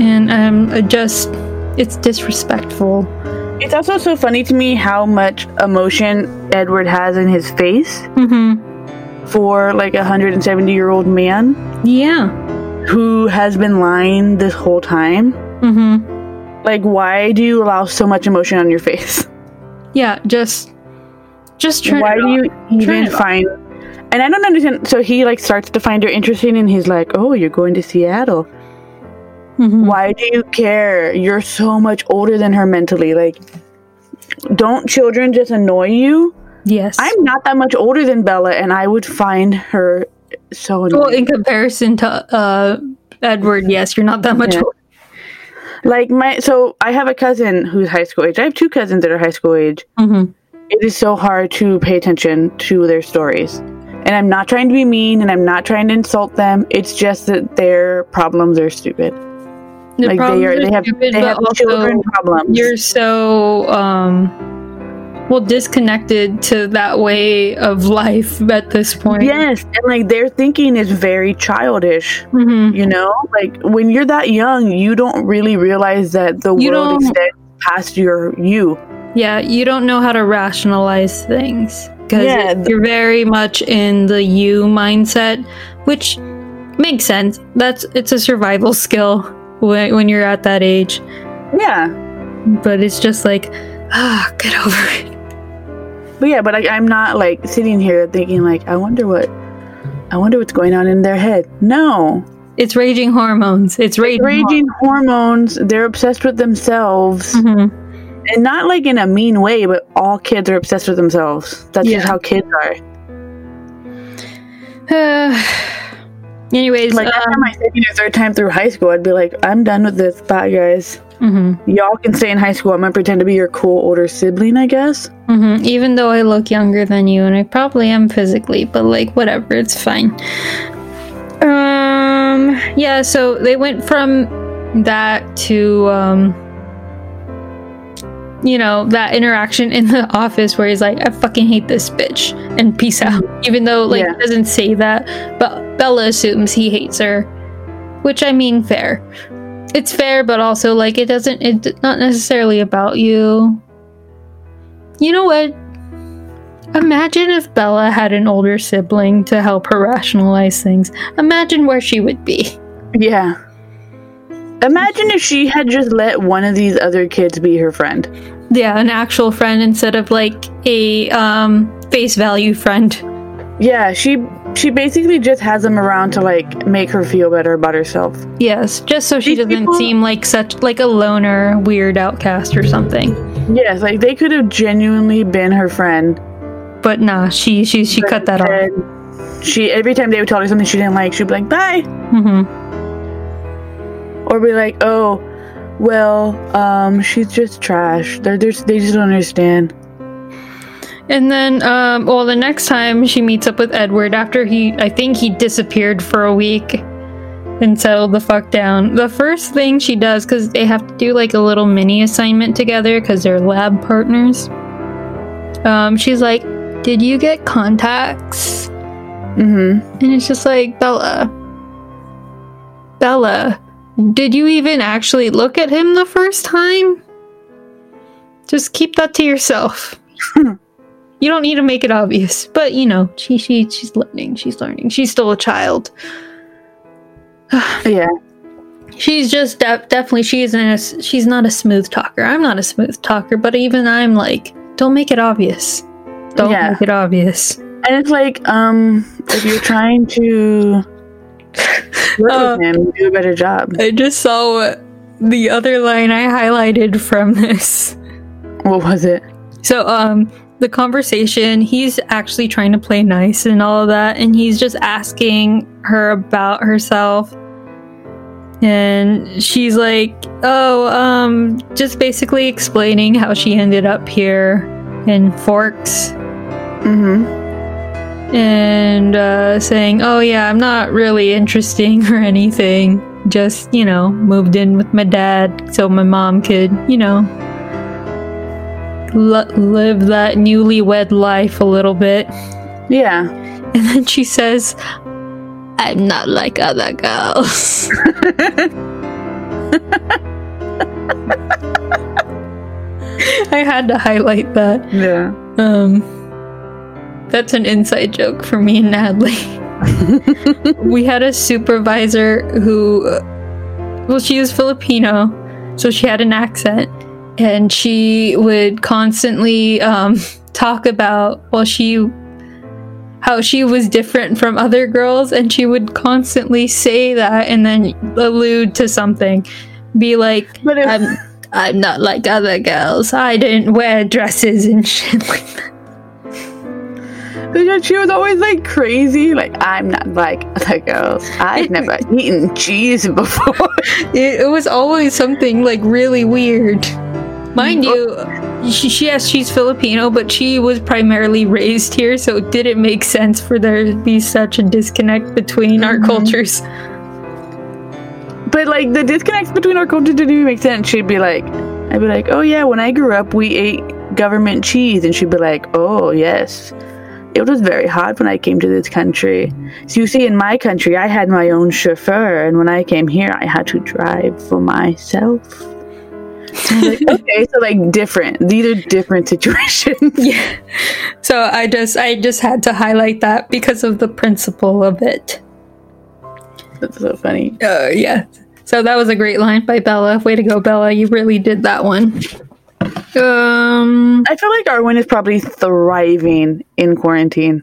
And um, just, it's disrespectful. It's also so funny to me how much emotion Edward has in his face Mm-hmm. For like a 170 year old man Yeah. who has been lying this whole time. Mm-hmm. Like, why do you allow so much emotion on your face? Yeah, just, just turn why it do you even it off. find? And I don't understand. So he like starts to find her interesting, and he's like, "Oh, you're going to Seattle. Mhm. Why do you care? You're so much older than her mentally. Like, don't children just annoy you? Yes. I'm not that much older than Bella, and I would find her so annoying. well, in comparison to uh, Edward, yes, you're not that much Yeah. older. like my, so I have a cousin who's high school age. I have two cousins that are high school age. Mm-hmm. it is so hard to pay attention to their stories. And I'm not trying to be mean and I'm not trying to insult them. It's just that their problems are stupid. The like they are they have stupid, they have children problems. You're so um, well disconnected to that way of life at this point. yes, and like their thinking is very childish. Mhm. You know, like when you're that young, you don't really realize that the You world extends past your you. Yeah, you don't know how to rationalize things because Yeah, th- you're very much in the you mindset, which makes sense. That's it's a survival skill when, when you're at that age. Yeah, But it's just like, ah, get over it. But yeah, but I, I'm not like sitting here thinking like, I wonder what, I wonder what's going on in their head. No, It's raging hormones. It's raging. raging hormones. They're obsessed with themselves, Mhm. and not like in a mean way. But all kids are obsessed with themselves. That's Yeah. just how kids are. Uh, anyways, Like after um, my second or third time through high school, I'd be like, I'm done with this. Bye, guys. mhm, Y'all can stay in high school. I'm gonna pretend to be your cool older sibling, I guess. mhm. even though I look younger than you, and I probably am physically, but like whatever, it's fine. Um, yeah. So they went from that to um, you know, that interaction in the office where he's like, "I fucking hate this bitch," and peace out. *laughs* Even though like Yeah. he doesn't say that, but Bella assumes he hates her, which I mean, fair. It's fair, but also like it doesn't. It's not necessarily about you. You know what? Imagine if Bella had an older sibling to help her rationalize things. Imagine where she would be. Yeah. Imagine if she had just let one of these other kids be her friend. Yeah, an actual friend instead of like a um face value friend. Yeah, she she basically just has them around to like make her feel better about herself. Yes, just so she These doesn't people- seem like such like a loner, weird outcast or something. Yes, like they could have genuinely been her friend. But nah, she she she cut that off. She every time they would tell her something she didn't like, she'd be like, "Bye," hmm or be like, "Oh, well, um, she's just trash. They're, they're they just don't understand." And then, um, well, the next time she meets up with Edward after he, I think he disappeared for a week and settled the fuck down. The first thing she does, because they have to do like a little mini assignment together because they're lab partners. Um, she's like, "Did you get contacts?" Mm-hmm. And it's just like Bella, Bella, did you even actually look at him the first time? Just keep that to yourself. *laughs* you don't need to make it obvious, but you know, she she she's learning. She's learning. She's still a child. *sighs* yeah. She's just de- definitely she isn't a, she's not a smooth talker. I'm not a smooth talker, but even I'm like, don't make it obvious. Don't Yeah. make it obvious. And it's like, um, if you're trying to work Uh, with him, do a better job. I just saw the other line I highlighted from *laughs* this. What was it? So, um, the conversation, he's actually trying to play nice and all of that, and he's just asking her about herself. And she's like, oh, um, just basically explaining how she ended up here in Forks Mm-hmm. And uh, saying, oh, yeah, I'm not really interesting *laughs* or anything. Just, you know, moved in with my dad so my mom could, you know, l- live that newlywed life a little bit. Yeah. *laughs* And then she says, I'm not like other girls. *laughs* I had to highlight that. Yeah. Um, that's an inside joke for me and Natalie. *laughs* we had a supervisor who, uh, well, she was Filipino, so she had an accent, and she would constantly um, *laughs* talk about, well, she, how she was different from other girls, and she would constantly say that and then allude to something, be like, if, I'm, I'm not like other girls. I didn't wear dresses and *laughs* shit like that. Because she was always like crazy, like, I'm not like other girls. I've never eaten cheese before. *laughs* It, it was always something like really weird. Mind you, she, she yes, she's Filipino, but she was primarily raised here, so it didn't make sense for there to be such a disconnect between our Mhm. cultures. But like the disconnect between our cultures didn't even make sense. She'd be like, I'd be like, oh yeah, when I grew up, we ate government cheese, and she'd be like, oh yes, it was very hard when I came to this country. So you see, in my country, I had my own chauffeur, and when I came here, I had to drive for myself. Was like, *laughs* okay, so like different. These are different *laughs* situations. Yeah. So I just I just had to highlight that because of the principle of it. That's so funny. Uh, yeah. So that was a great line by Bella. Way to go, Bella. You really did that one. Um, I feel like Arwen is probably thriving in quarantine.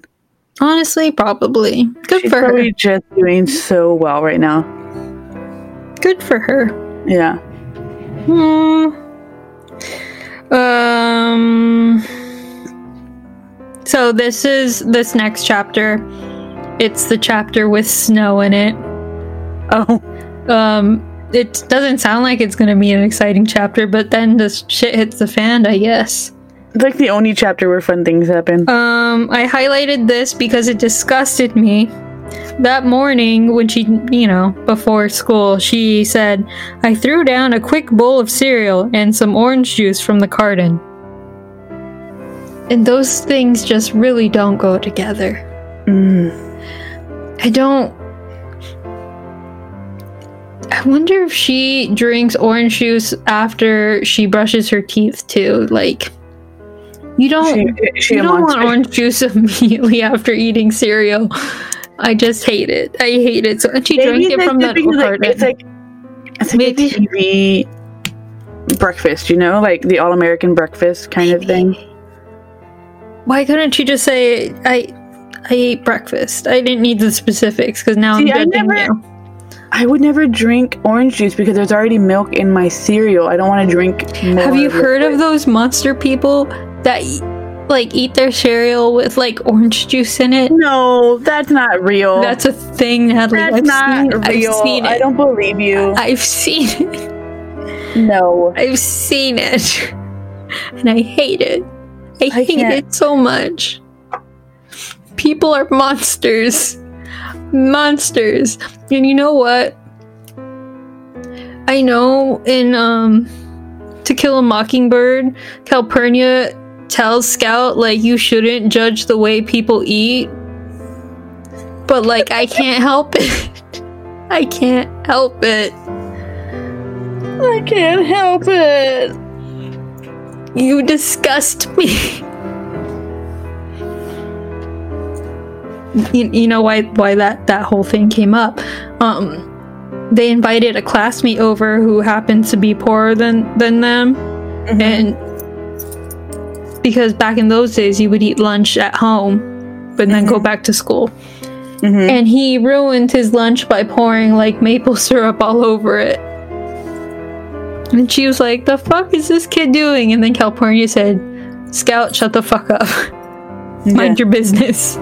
honestly, probably. Good She's for her. She's probably just doing so well right now. Good for her. Yeah. Hmm. Um. So this is this next chapter. It's the chapter with snow in it. Oh, Um. It doesn't sound like it's going to be an exciting chapter, but then this shit hits the fan, I guess. it's like the only chapter where fun things happen. Um, I highlighted this because it disgusted me. That morning, when she, you know, before school, she said, I threw down a quick bowl of cereal and some orange juice from the carton. And those things just really don't go together. Mm. I don't. I wonder if she drinks orange juice after she brushes her teeth too. Like, you don't. She, she you don't want orange juice *laughs* immediately after eating cereal. I just hate it. I hate it. So and she Maybe drank it from that because, like, carton. It's like it's like Maybe. a TV breakfast, you know, like the all American breakfast kind of thing. Why couldn't she just say I I ate breakfast? I didn't need the specifics because now See, I'm judging never- you. I would never drink orange juice because there's already milk in my cereal. I don't want to drink. Have you heard of those monster people that like eat their cereal with like orange juice in it? No, that's not real. That's a thing, Natalie. That's I've not seen, real. I've seen it. I don't believe you. I've seen it. no. I've seen it. And I hate it. I, I hate can't- it so much. People are monsters. Monsters. And you know what? I know in um To Kill a Mockingbird, Calpurnia tells Scout like you shouldn't judge the way people eat. But like I can't help it. *laughs* I can't help it. I can't help it. You disgust me. *laughs* you, you know why why that that whole thing came up. Um, they invited a classmate over who happened to be poorer than than them, Mhm. and because back in those days you would eat lunch at home, but then go Mhm. back to school. Mhm. And he ruined his lunch by pouring like maple *laughs* syrup all over it. And she was like, "The fuck is this kid doing?" And then Calpurnia said, "Scout, shut the fuck up." *laughs* Mind your business.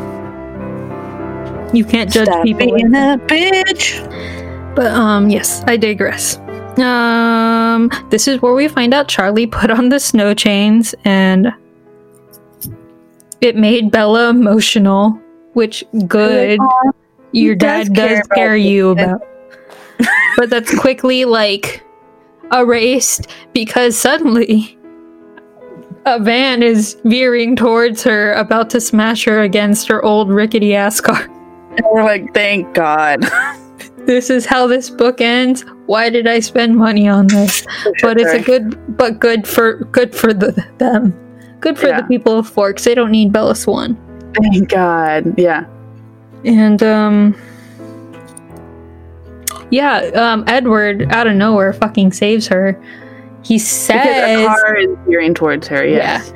You can't judge Stop people. being a bitch. But um yes, I digress. Um this is where we find out Charlie put on the snow chains and it made Bella emotional, which good. Your does dad does care care, about you you. about. but that's quickly like erased because suddenly a van is veering towards her, about to smash her against her old rickety ass car. And we're like, thank God. *laughs* This is how this book ends. Why did I spend money on this? *laughs* But it's a good, but good for good for the them, good for Yeah. the people of Forks. They don't need Bella Swan. Thank God. Yeah. And um Yeah, um Edward out of nowhere fucking saves her. He Because a car is veering towards her. Yes.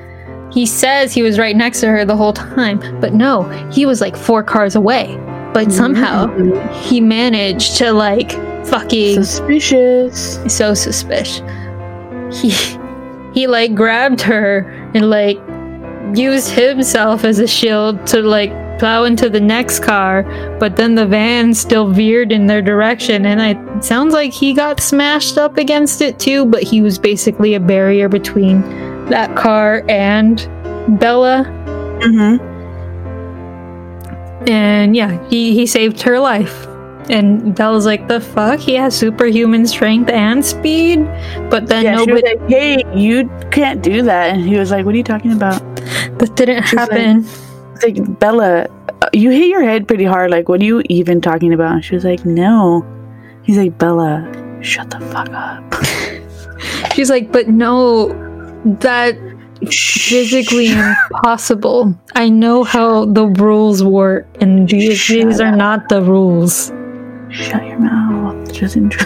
He says he was right next to her the whole time, but no, he was like four cars away. But somehow Mhm. he managed to like fucking Suspicious. so suspicious. He he like grabbed her and like used himself as a shield to like plow into the next car, but then the van still veered in their direction and I, it sounds like he got smashed up against it too, but he was basically a barrier between that car and Bella. Mm-hmm. And yeah, he, he saved her life. And Bella's like, the fuck? He has superhuman strength and speed? But then Yeah, nobody like, hey, you can't do that. And he was like, what are you talking about? that didn't She's happen. It's like, Bella, uh, you hit your head pretty hard. Like, what are you even talking about? And she was like, no. He's like, Bella, shut the fuck up. *laughs* She's like, but no, that physically impossible. I know how the rules work, and these, Shut these are not the rules. Shut your mouth. Just enjoy.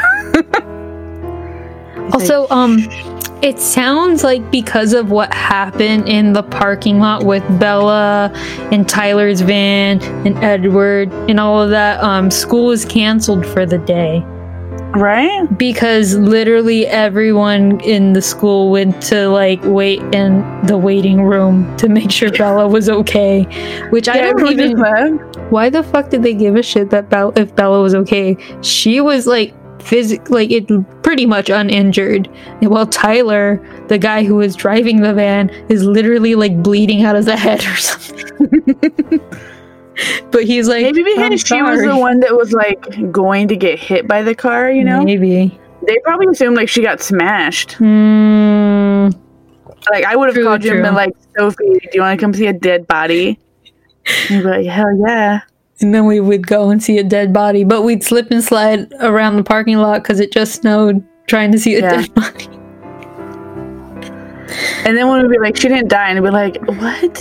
Also, um, It sounds like because of what happened in the parking lot with Bella and Tyler's van and Edward and all of that, um, school is canceled for the day. Right? because literally everyone in the school went to like wait in the waiting room to make sure *laughs* Bella was okay. Which I don't even. Why the fuck did they give a shit that Bella, if Bella was okay? She was like physic, like it pretty much uninjured. While Tyler, the guy who was driving the van, is literally like bleeding out of the head or something. *laughs* *laughs* but he's like, Maybe "I'm because she was the one that was like going to get hit by the car, you know? Maybe. They probably assumed like she got smashed. Hmm. Like I would have called you and been like, Sophie, do you want to come see a dead body? And you'd like, hell yeah. And then we would go and see a dead body, but we'd slip and slide around the parking lot because it just snowed trying to see a Yeah. dead *laughs* body. And then when we'd be like, she didn't die, and we'd be like, what?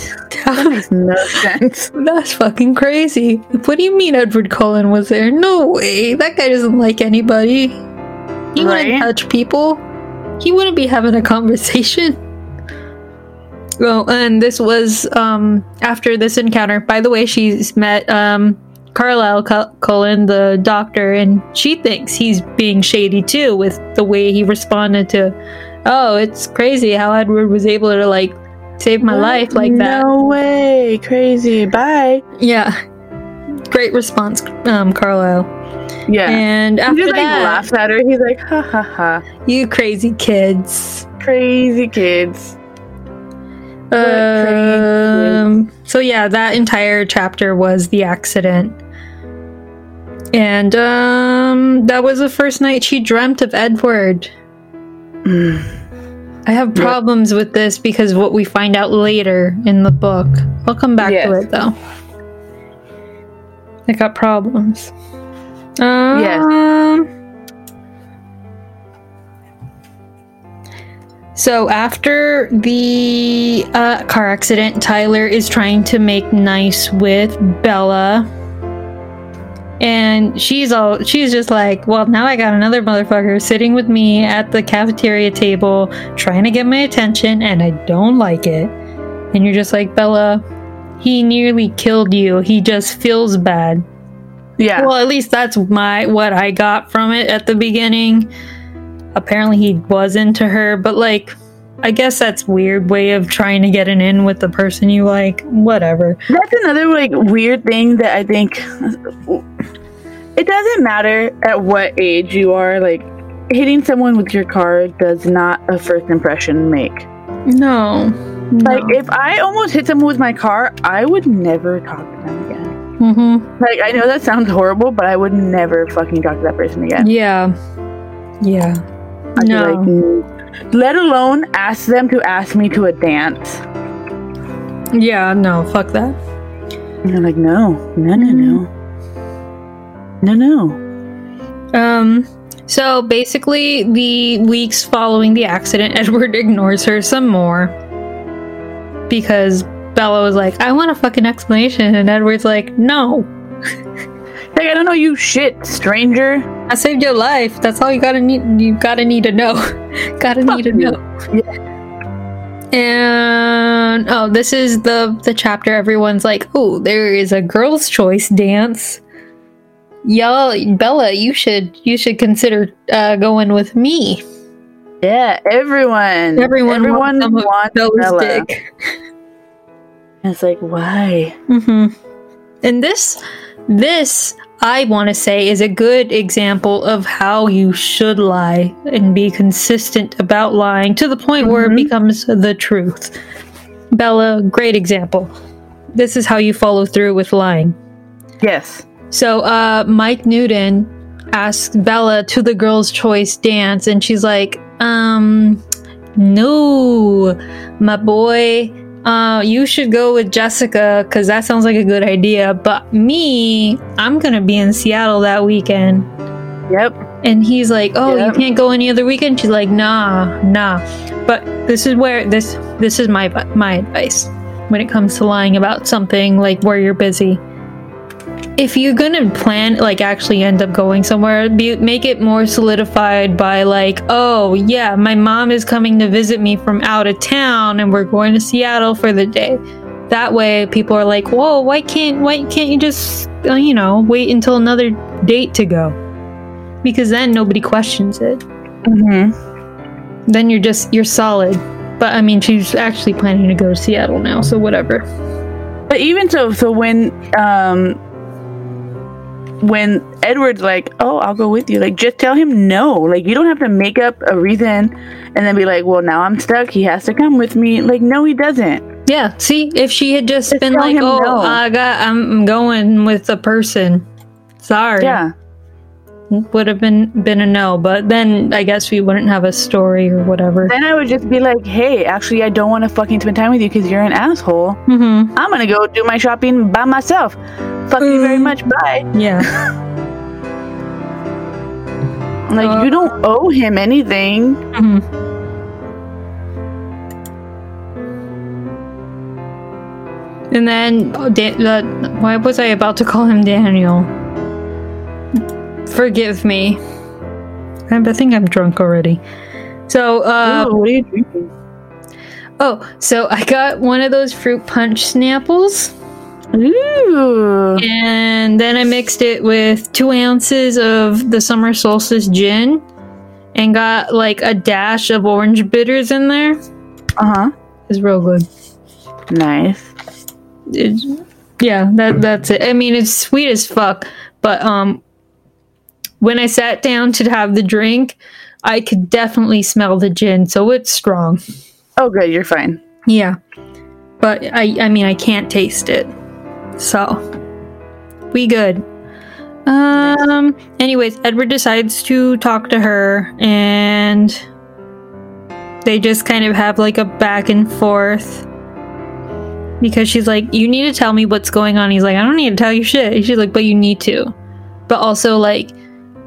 That *laughs* makes no sense. That's fucking crazy. What do you mean Edward Cullen was there? No way. That guy doesn't like anybody. He Right? wouldn't touch people. He wouldn't be having a conversation. Well, and this was um after this encounter. By the way, she's met um Carlisle Cu- Cullen, the doctor, and she thinks he's being shady too with the way he responded to. Oh, it's crazy how Edward was able to like save my life like that. No way. Crazy. Bye. Yeah. Great response, um, Carlisle. Yeah. And he after just like that, laughs at her. He's like, ha ha ha. you crazy kids. Crazy kids. Um, so yeah, that entire chapter was the accident. And um that was the first night she dreamt of Edward. I have problems with this because what we find out later in the book. I'll come back to it though. I got problems. Um, So after the uh, car accident, Tyler is trying to make nice with Bella. And she's all she's just like, well, now I got another motherfucker sitting with me at the cafeteria table trying to get my attention and I don't like it. And you're just like, Bella, he nearly killed you. He just feels bad. Yeah. Well, at least that's my what I got from it at the beginning. Apparently he was into her, but like I guess that's weird way of trying to get an in with the person you like. Whatever. That's another like weird thing that I think it doesn't matter at what age you are. Like hitting someone with your car does not a first impression make. No. Like if I almost hit someone with my car, I would never talk to them again. mm-hmm. Like I know that sounds horrible, but I would never fucking talk to that person again. Yeah. Yeah. No. like, "Mm." let alone ask them to ask me to a dance. Yeah, no, fuck that. And they're like, no, no, no, no, no, no. Um, so basically, the weeks following the accident, *laughs* Edward ignores her some more because Bella was like, "I want a fucking explanation," and Edward's like, "No, *laughs* Like I don't know you shit, stranger. I saved your life. That's all you gotta need. You gotta need to know. *laughs* gotta need to Fuck you. know." And oh, this is the the chapter. Everyone's like, "Oh, there is a girls' choice dance." Y'all, Bella, you should you should consider uh, going with me. Yeah, everyone. Everyone, everyone wants, wants Bella's dick. It's like why? Mm-hmm. And this, this I want to say is a good example of how you should lie and be consistent about lying to the point where it Mhm. becomes the truth. Bella, great example. This is how you follow through with lying. Yes. So, uh, Mike Newton asks Bella to the girls' choice dance, and she's like, um, no, my boy, uh, you should go with Jessica because that sounds like a good idea. But me, I'm gonna be in Seattle that weekend. Yep. And he's like, "Oh, Yep. you can't go any other weekend." She's like, "Nah, nah." But this is where this this is my my advice when it comes to lying about something like where you're busy. If you're gonna plan, like actually end up going somewhere, be, make it more solidified by like, oh yeah, my mom is coming to visit me from out of town, and we're going to Seattle for the day. That way, people are like, whoa, why can't why can't you just uh, you know wait until another date to go? because then nobody questions it. hmm Then you're just you're solid. But I mean, she's actually planning to go to Seattle now, so whatever. But even so, so when um when Edward's like, "Oh, I'll go with you," like just tell him no. Like you don't have to make up a reason and then be like, "Well, now I'm stuck. He has to come with me." Like no, he doesn't. Yeah. See, if she had just, Just been like, "Oh, no." I got, I'm going with the person," sorry, Yeah. would have been been a no. But then I guess we wouldn't have a story or whatever. Then I would just be like, "Hey, actually, I don't want to fucking spend time with you because you're an asshole. Mm-hmm. I'm gonna go do my shopping by myself. Fuck you very Mm. much. Bye." Yeah. *laughs* Like you don't owe him anything. hmm And then, oh, Dan- uh, why was I about to call him Daniel? Forgive me. I I think I'm drunk already. So, uh, Ooh, what are you drinking? oh, so I got one of those fruit punch Snapples, Ooh. and then I mixed it with two ounces of the summer solstice gin, and got like a dash of orange bitters in there. Uh huh. It's real good. Nice. it, yeah, that that's it. I mean, it's sweet as fuck, but um, when I sat down to have the drink, I could definitely smell the gin, so it's strong. Oh, good. You're fine. Yeah, but I I mean I can't taste it, so we good. Um. Anyways, Edward decides to talk to her, and they just kind of have like a back and forth because she's like, "You need to tell me what's going on." He's like, "I don't need to tell you shit." She's like, "But you need to." But also like,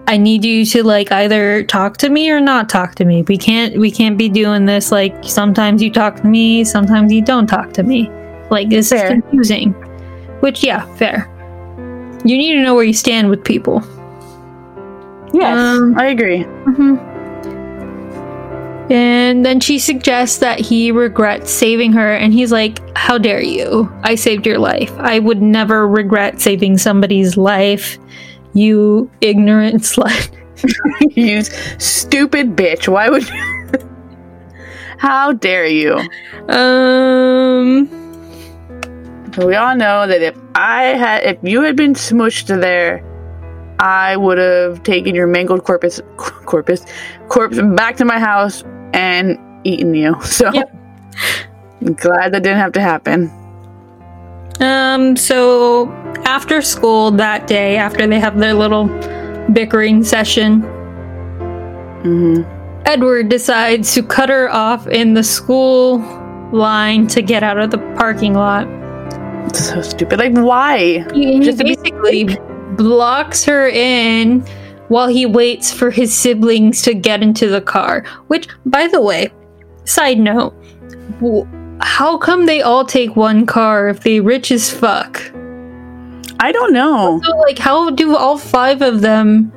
I need you to like either talk to me or not talk to me. We can't we can't be doing this like sometimes you talk to me, sometimes you don't talk to me. Like this Fair. is confusing. Which yeah, fair. You need to know where you stand with people. Yes, Um, I agree. hmm And then she suggests that he regrets saving her, and he's like, How dare you? I saved your life. I would never regret saving somebody's life, you ignorant *laughs* slut. *laughs* you stupid bitch. Why would you? *laughs* How dare you? Um, We all know that if I had, if you had been smushed there, I would have taken your mangled corpus, corpus, corpse back to my house and eaten you. *laughs* So, Yep. I'm glad that didn't have to happen. um, so after school that day, after they have their little bickering session, hmm Edward decides to cut her off in the school line to get out of the parking lot. So stupid. Like, why? He, he Just to be basically blocks her in while he waits for his siblings to get into the car. Which, by the way, side note, how come they all take one car if they rich as fuck? I don't know. So, like, how do all five of them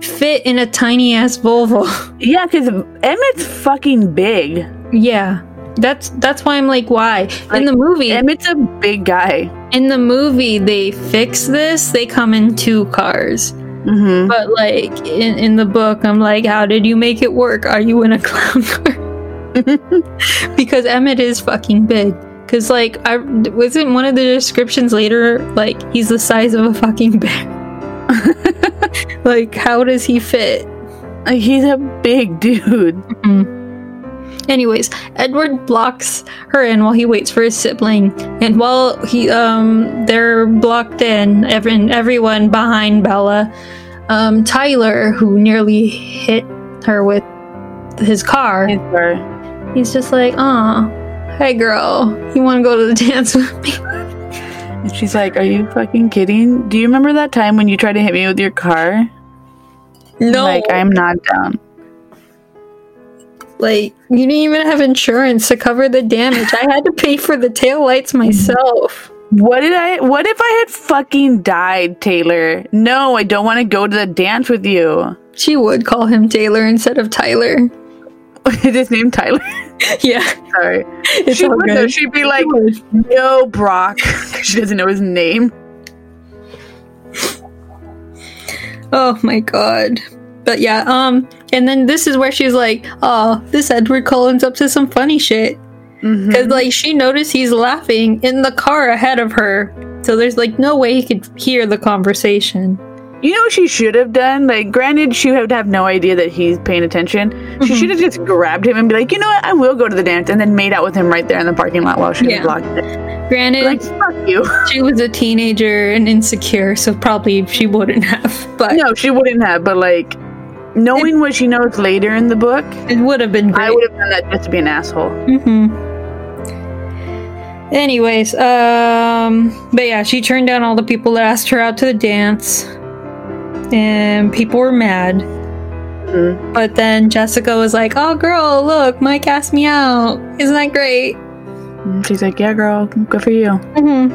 fit in a tiny ass Volvo? *laughs* Yeah, because Emmett's fucking big. yeah. That's that's why I'm like, why? in the movie, Emmett's a big guy. in the movie, they fix this. They come in two cars. hmm But like in, in the book, I'm like, how did you make it work? Are you in a *laughs* clown car? *laughs* because Emmett is fucking big. Cause like I wasn't one of the descriptions later like he's the size of a fucking bear. *laughs* like how does he fit? Like, he's a big dude. Anyways, Edward blocks her in while he waits for his sibling, and while he um they're blocked in, every, everyone behind Bella, um Tyler, who nearly hit her with his car, he's just like, "Oh, hey girl, you want to go to the *laughs* dance with me?" And she's like, Are you fucking kidding? Do you remember that time when you tried to hit me with your car? No, Like, I'm not down. Like you didn't even have insurance to cover the damage. I had to pay for the taillights myself. What did I what if I had fucking died, Taylor? No, I don't want to go to the dance with you. She would call him Taylor instead of Tyler. Is *laughs* his name Tyler? *laughs* Yeah, Sorry. it's she would though. She'd be like, No, Brock. *laughs* she doesn't know his name. Oh my god. But yeah, um, and then this is where she's like, "Oh, this Edward Cullen's up to some funny shit." Because like she noticed he's laughing in the car ahead of her, so there's like no way he could hear the conversation. You know what she should have done? Like, granted, she would have no idea that he's paying attention. She Mhm. should have just grabbed him and be like, you know what, I will go to the dance, and then made out with him right there in the parking lot while she Yeah. was blocked it. Granted, Like, fuck you. *laughs* she was a teenager and insecure, so probably she wouldn't have. But no, she wouldn't have, but like, knowing what she knows later in the book, it would have been great. I would have done that just to be an asshole. hmm Anyways, um, but yeah, she turned down all the people that asked her out to the dance, and people were mad. Mhm. But then Jessica was like, "Oh, girl, look, Mike asked me out. Isn't that great?" She's like, yeah, girl, good for you. hmm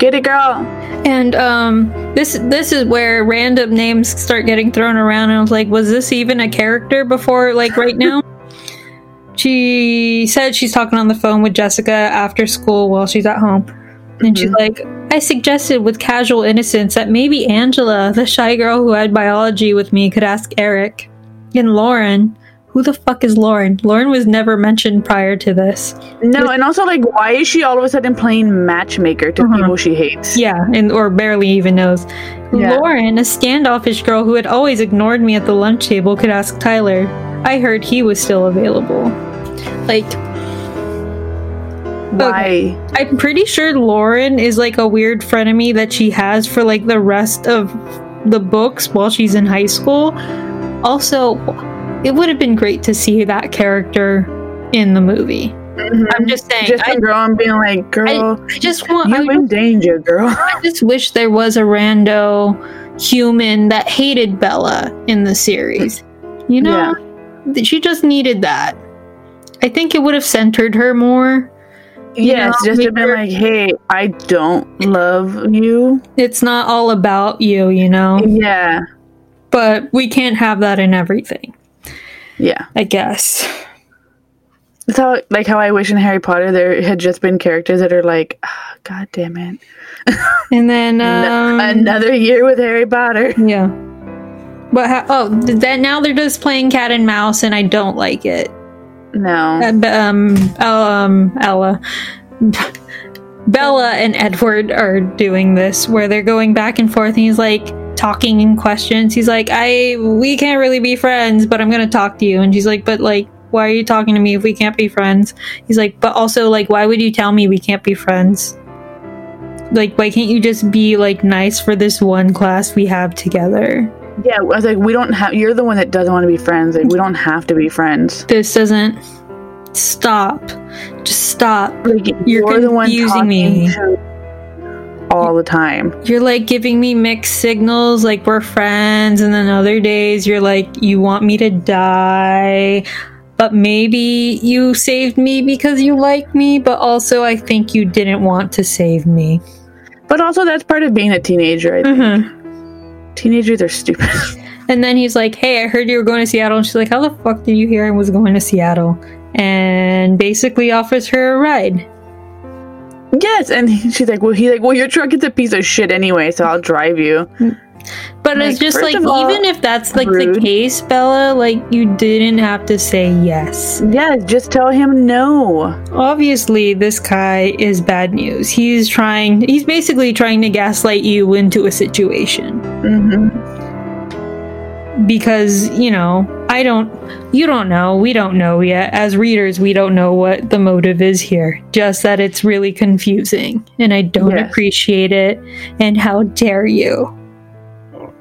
Get it, girl. And um, this this is where random names start getting thrown around, and I was like, "Was this even a character before? Like right now?" *laughs* she said she's talking on the phone with Jessica after school while she's at home, and she's like, "I suggested with casual innocence that maybe Angela, the shy girl who had biology with me, could ask Eric and Lauren." Who the fuck is Lauren? Lauren was never mentioned prior to this. No, and also, like, why is she all of a sudden playing matchmaker to Uh-huh. people she hates? Yeah, and or barely even knows. Yeah. Lauren, a standoffish girl who had always ignored me at the lunch table, could ask Tyler. I heard he was still available. Like, Why? I'm pretty sure Lauren is like a weird frenemy that she has for like the rest of the books while she's in high school. Also, it would have been great to see that character in the movie. Mm-hmm. I'm just saying. Just I, a girl and being like, girl, I just want. I you in danger, girl. *laughs* I just wish there was a rando human that hated Bella in the series. You know, Th- she just needed that. I think it would have centered her more. Yes, know, just to be like, hey, I don't love you. It's not all about you, you know, Yeah. but we can't have that in everything, Yeah. I guess. It's how like how I wish in Harry Potter there had just been characters that are like, ah, God damn it. *laughs* And then, um, another year with Harry Potter. yeah. But ha- oh, that now they're just playing cat and mouse, and I don't like it. No. Uh, um, um, Ella, *laughs* Bella, and Edward are doing this where they're going back and forth, and he's like talking in questions. He's like, "I, we can't really be friends, but I'm gonna talk to you," and she's like, "But like." Why are you talking to me if we can't be friends? He's like, but also, like, why would you tell me we can't be friends? Like, why can't you just be like nice for this one class we have together? Yeah, I was like, we don't have. You're the one that doesn't want to be friends. Like, we don't have to be friends. This doesn't stop. Just stop. Like, You're the one confusing me. to all the time. You're like giving me mixed signals, like we're friends, and then other days you're like, you want me to die. But maybe you saved me because you like me, but also I think you didn't want to save me. But also, that's part of being a teenager. I think. Mhm. Teenagers are stupid. *laughs* And then he's like, Hey, I heard you were going to Seattle. And she's like, How the fuck did you hear I was going to Seattle? And basically offers her a ride. Yes, and he- she's like, well, he's like, well, your truck is a piece of shit anyway, so I'll drive you. But Like, it's just like, all, even if that's like rude. the case, Bella, like you didn't have to say yes. Yeah, just tell him no. Obviously, this guy is bad news. He's trying, he's basically trying to gaslight you into a situation. hmm Because, you know, I don't, you don't know, we don't know yet. As readers, we don't know what the motive is here. Just that it's really confusing. And I don't Yes. appreciate it. And how dare you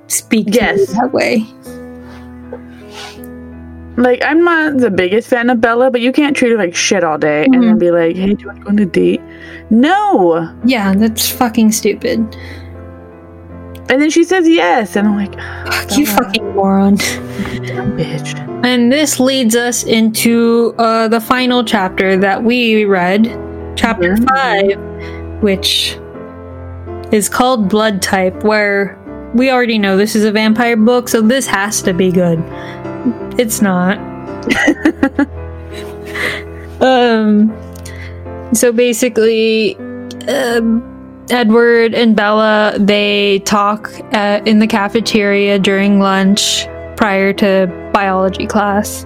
speak to me Yes. that way? Like, I'm not the biggest fan of Bella, but you can't treat her like shit all day and then Mhm. be like, hey, do you want to go on a date? No. Yeah, that's fucking stupid. And then she says yes, and I'm like, you, fucking moron. dumb bitch. And this leads us into uh, the final chapter that we read, chapter Mhm. five, which is called Blood Type, where we already know this is a vampire book, so this has to be good. It's not. *laughs* um. So basically, um, Edward and Bella they talk uh, in the cafeteria during lunch prior to biology class,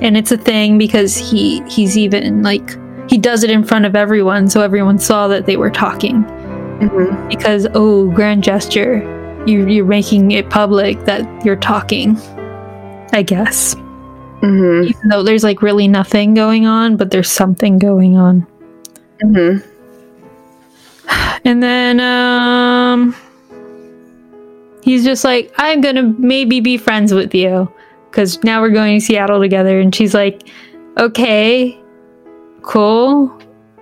and it's a thing because he he's even like he does it in front of everyone, so everyone saw that they were talking. hmm Because oh, grand gesture, you you're making it public that you're talking. I guess hmm even though there's like really nothing going on, but there's something going on. hmm And then um he's just like, I'm gonna maybe be friends with you. Cause now we're going to Seattle together. And she's like, Okay, cool.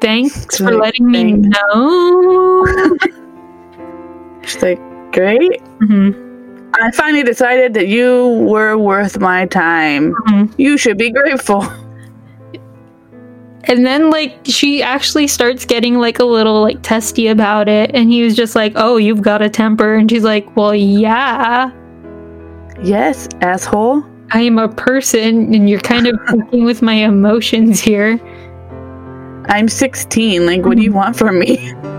Thanks for letting me know. *laughs* She's like, great. Mhm, I finally decided that you were worth my time. mhm. You should be grateful. And then like she actually starts getting like a little like testy about it. And he was just like, Oh, you've got a temper. And she's like, Well, yeah. Yes, asshole. I am a person and you're kind of fucking with my emotions here. I'm 16. Like, what do you want from me? *laughs*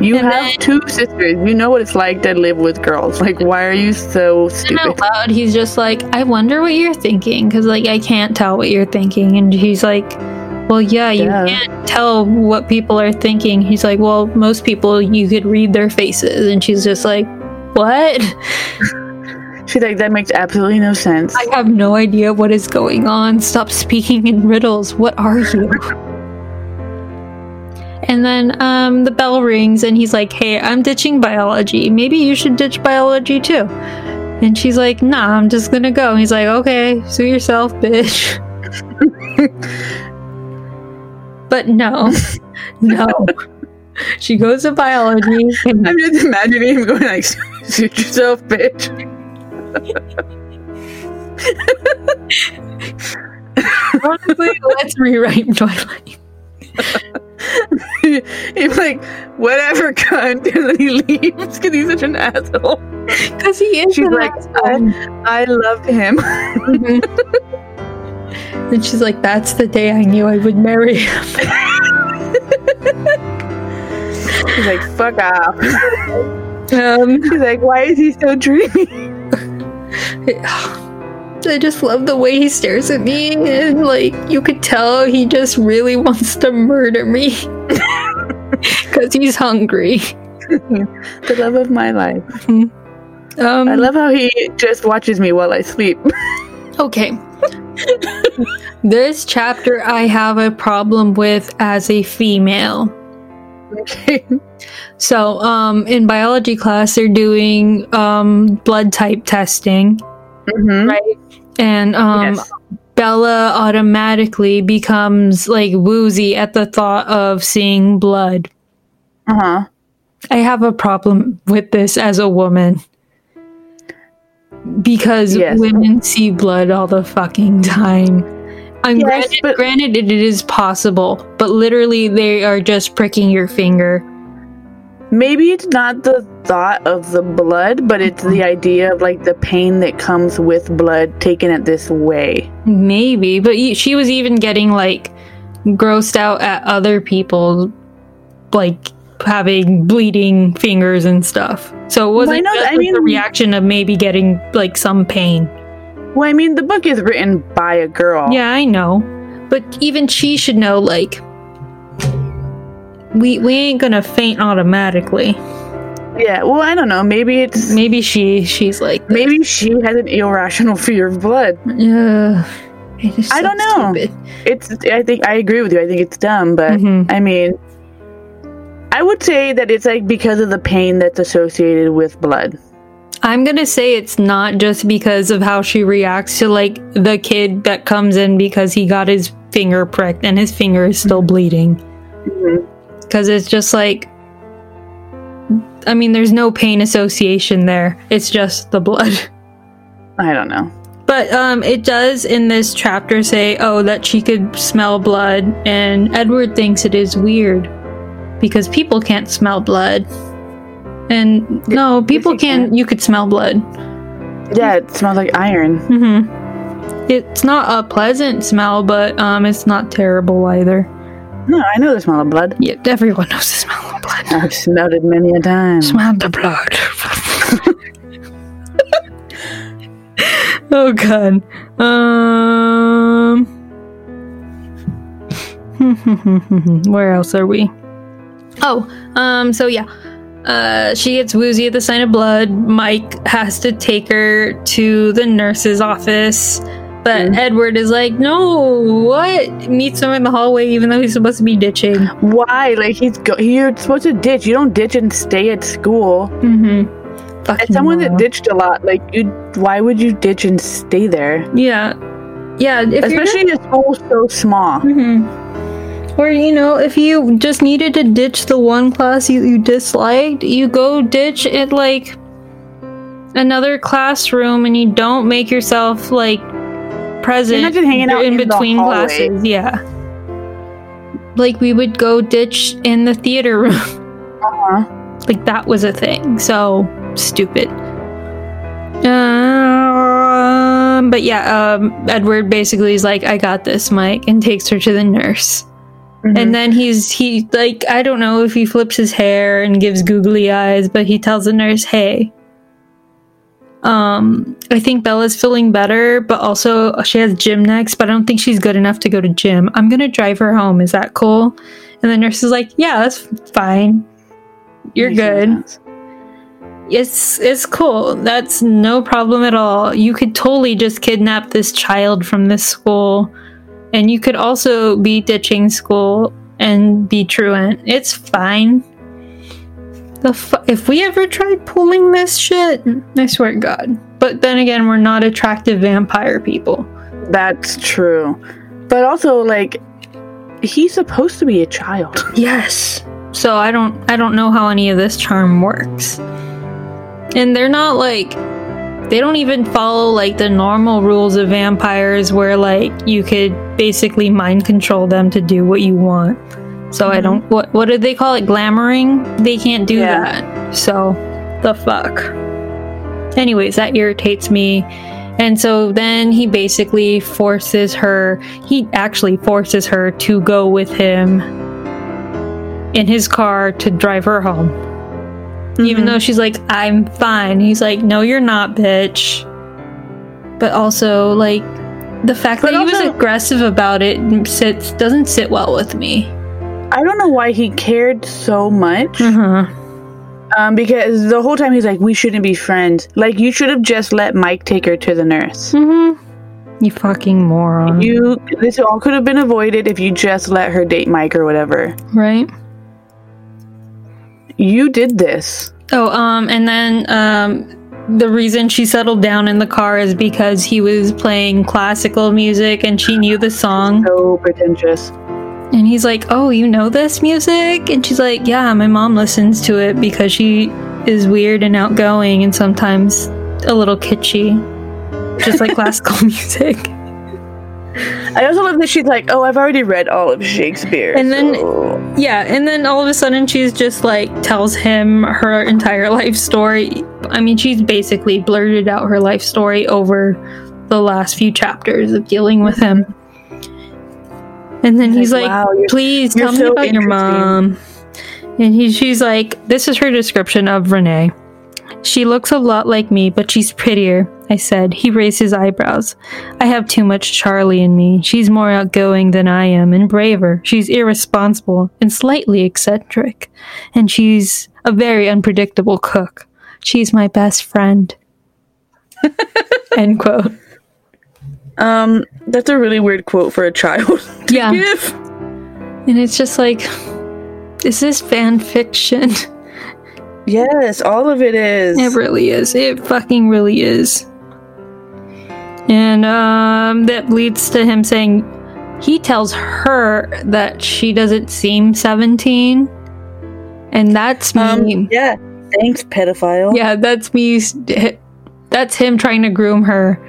You And have then- two sisters. You know what it's like to live with girls. Like, why are you so stupid? out loud, he's just like, I wonder what you're thinking because, like, I can't tell what you're thinking. And he's like, Well, yeah, you Yeah. can't tell what people are thinking. He's like, Well, most people, you could read their faces. And she's just like, What? *laughs* She's like, that makes absolutely no sense. I have no idea what is going on. Stop speaking in riddles. What are you? *laughs* And then um, the bell rings, and he's like, Hey, I'm ditching biology. Maybe you should ditch biology too. And she's like, Nah, I'm just gonna go. And he's like, Okay, sue yourself, bitch. *laughs* but no, *laughs* no. she goes to biology. And I'm just imagining him going like, "Shoot yourself, bitch." *laughs* honestly, let's rewrite Twilight. *laughs* He's like, "Whatever, cunt," *laughs* and then he leaves because he's such an asshole. Because he is. She's like, asshole. I loved him. *laughs* Mhm. and she's like, "That's the day I knew I would marry him." He's like, "Fuck off." Um, She's like, "Why is he so dreamy?" *sighs* I just love the way he stares at me, and like you could tell he just really *laughs* wants to murder me *laughs* because he's hungry. *laughs* the love of my life. Um, I love how he just watches me while I sleep. Okay. this chapter I have a problem with as a female. okay. So, um, in biology class, they're doing um, blood type testing, Mm-hmm. right? And um, yes. Bella automatically becomes like woozy at the thought of seeing blood. Uh huh. I have a problem with this as a woman. Because Yes. women see blood all the fucking time. I'm Yes, granted, but- granted it is possible, but literally they are just pricking your finger. Maybe it's not the thought of the blood, but it's the mm-hmm. idea of like the pain that comes with blood taken at this way. Maybe, but she was even getting like grossed out at other people, like having bleeding fingers and stuff. So it wasn't just I like, the reaction of maybe getting like some pain. Well, I mean, the book is written by a girl. Yeah, I know. But even she should know like we we ain't gonna faint automatically. Yeah. Well, I don't know. Maybe it's Maybe she she's like maybe she has an irrational fear of blood. Yeah. I don't know. stupid. It's. I think I agree with you. I think it's dumb, but Mhm. I mean, I would say that it's like because of the pain that's associated with blood. I'm gonna say it's not just because of how she reacts to like the kid that comes in because he got his finger pricked and his finger is still bleeding. Mhm. Because it's just like, I mean, there's no pain association there. It's just the blood. *laughs* I don't know. But um, it does in this chapter say, oh, that she could smell blood, and Edward thinks it is weird because people can't smell blood. And no, people you can. can. You could smell blood. Yeah, it smells like iron. hmm It's not a pleasant smell, but um, it's not terrible either. No, I know the smell of blood. Yeah, everyone knows the smell of blood. I've smelled it many a time. Smell the blood. oh god. Um. *laughs* Where else are we? Oh, um. So yeah. Uh, she gets woozy at the sign of blood. Mike has to take her to the nurse's office. But Mhm. Edward is like, no, what? Meets him in the hallway, even though he's supposed to be ditching. Why? Like he's go- you're supposed to ditch. You don't ditch and stay at school. Mm-hmm. As someone that ditched a lot, like you, why would you ditch and stay there? Yeah. Yeah. If you're Especially if school's so small. hmm Or, you know, if you just needed to ditch the one class you, you disliked, you go ditch it like another classroom and you don't make yourself like present You're not just hanging out in in between hallway. classes. Yeah. Like we would go ditch in the theater room. *laughs* Uh-huh. like that was a thing. So stupid. Um, but yeah, um, Edward basically is like, "I got this, Mike," and takes her to the nurse. Mhm. And then he's he like I don't know if he flips his hair and gives googly eyes, but he tells the nurse, "Hey, um, I think Bella's feeling better, but also she has gym next, but I don't think she's good enough to go to gym. I'm gonna drive her home. Is that cool?" And the nurse is like, "Yeah, that's fine. You're Makes good. sense. It's it's cool. That's no problem at all. You could totally just kidnap this child from this school, and you could also be ditching school and be truant. It's fine. The fu- if we ever tried pulling this shit, I swear to God. But then again, we're not attractive vampire people. That's true. But also, like, he's supposed to be a child. *laughs* Yes. So I don't I don't know how any of this charm works. And they're not like they don't even follow like the normal rules of vampires where like you could basically mind control them to do what you want. So I don't what what do they call it glamoring? They can't do Yeah. that. So the fuck. Anyways, that irritates me. And so then he basically forces her, he actually forces her to go with him in his car to drive her home. Even Mhm. though she's like, I'm fine. He's like, No, you're not, bitch. But also, like, the fact But that he was aggressive about it sits, doesn't sit well with me. I don't know why he cared so much. Uh-huh. Um, because the whole time he's like, we shouldn't be friends. Like, you should have just let Mike take her to the nurse. Mm-hmm. You fucking moron. You, this all could have been avoided if you just let her date Mike or whatever. right? You did this. Oh, um, and then um, the reason she settled down in the car is because he was playing classical music and she knew the song. So pretentious. And he's like, "Oh, you know this music?" And she's like, "Yeah, my mom listens to it because she is weird and outgoing and sometimes a little kitschy, just like *laughs* classical music." I also love that she's like, oh, I've already read all of Shakespeare. And then- so- Yeah, and then all of a sudden she's just like tells him her entire life story. I mean, she's basically blurted out her life story over the last few chapters of dealing with him. And then he's like, wow, "Please tell me so about your mom." And he, she's like, "This is her description of Renee. She looks a lot like me, but she's prettier." I said. He raised his eyebrows. I have too much Charlie in me. She's more outgoing than I am and braver. She's irresponsible and slightly eccentric. And she's a very unpredictable cook. She's my best friend. *laughs* End quote. Um, that's a really weird quote for a child. *laughs* to Yeah. give. And it's just like, is this fan fiction? Yes, all of it is. It really is. It fucking really is. And um, that leads to him saying he tells her that she doesn't seem 17. And that's me. um, yeah. Thanks, pedophile. yeah, that's me. That's him trying to groom her,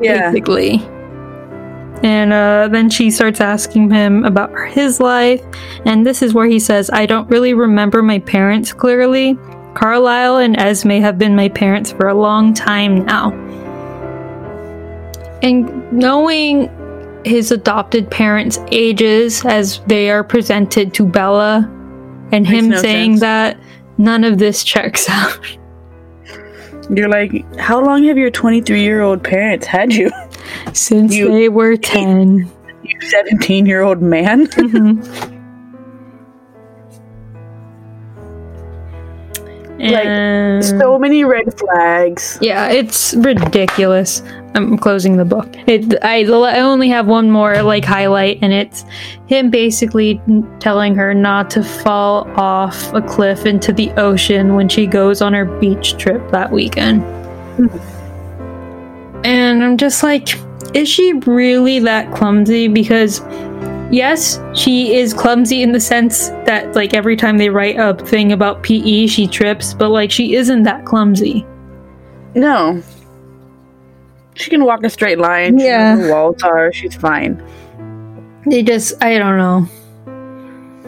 Yeah. basically. And uh, then she starts asking him about his life. And this is where he says, I don't really remember my parents clearly. Carlisle and Esme have been my parents for a long time now. And knowing his adopted parents' ages as they are presented to Bella, and Makes him no saying sense. that none of this checks *laughs* out. You're like, how long have your 23 year old parents had you? Since You- they were 10. You 17 year old man? *laughs* Mhm. Like, so many red flags. yeah, it's ridiculous. I'm closing the book. It, I, I only have one more like highlight, and it's him basically telling her not to fall off a cliff into the ocean when she goes on her beach trip that weekend. And I'm just like, is she really that clumsy? Because yes, she is clumsy in the sense that like every time they write a thing about PE, she trips, but like she isn't that clumsy. No. She can walk a straight line. She Yeah. where walls are. She's fine. They just, I don't know.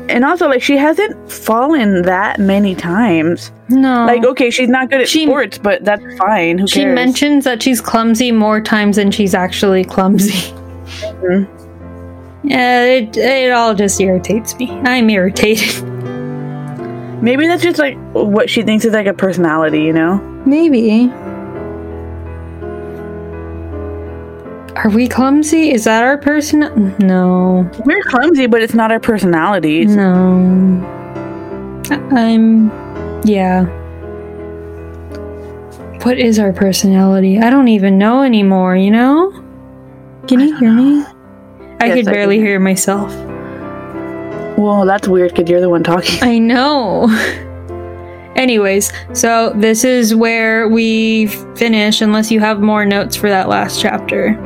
And also, like, she hasn't fallen that many times. No. Like, okay, she's not good at She- sports, but that's fine. Who she cares? mentions that she's clumsy more times than she's actually clumsy. Mhm. Yeah, it, it all just irritates me. I'm irritated. *laughs* Maybe that's just like what she thinks is like a personality, you know? Maybe. Are we clumsy? Is that our person? No. We're clumsy, but it's not our personality. Mm. No. I'm. Yeah. What is our personality? I don't even know anymore, you know? Can you hear me? I Yes, could I barely can. hear myself. Well, that's weird because you're the one talking. I know. Anyways, so this is where we finish, unless you have more notes for that last chapter.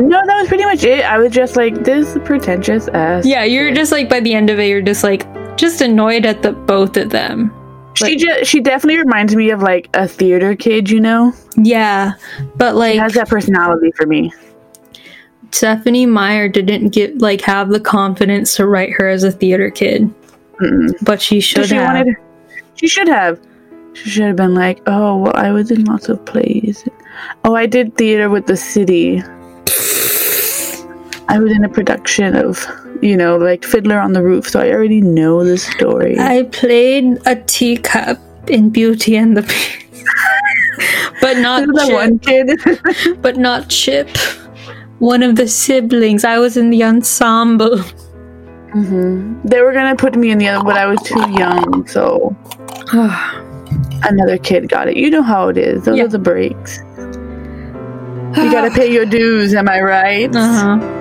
No, that was pretty much it. I was just like, this pretentious ass. Yeah, you're just like by the end of it, you're just like, just annoyed at the both of them. She just she definitely reminds me of like a theater kid, you know. Yeah, but like She has that personality for me. Stephanie Meyer didn't get like have the confidence to write her as a theater kid, Mm-mm. but she should she have. wanted she should have she should have been like oh well i was in lots of plays oh i did theater with the city i was in a production of you know like fiddler on the roof so i already know the story I played a teacup in Beauty and the Beast, *laughs* but not Chip. one kid *laughs* But not Chip. One of the siblings. I was in the ensemble. hmm they were gonna put me in the other but i was too young so *sighs* another kid got it you know how it is those Yeah. are the breaks you gotta *sighs* pay your dues am i right Uh huh.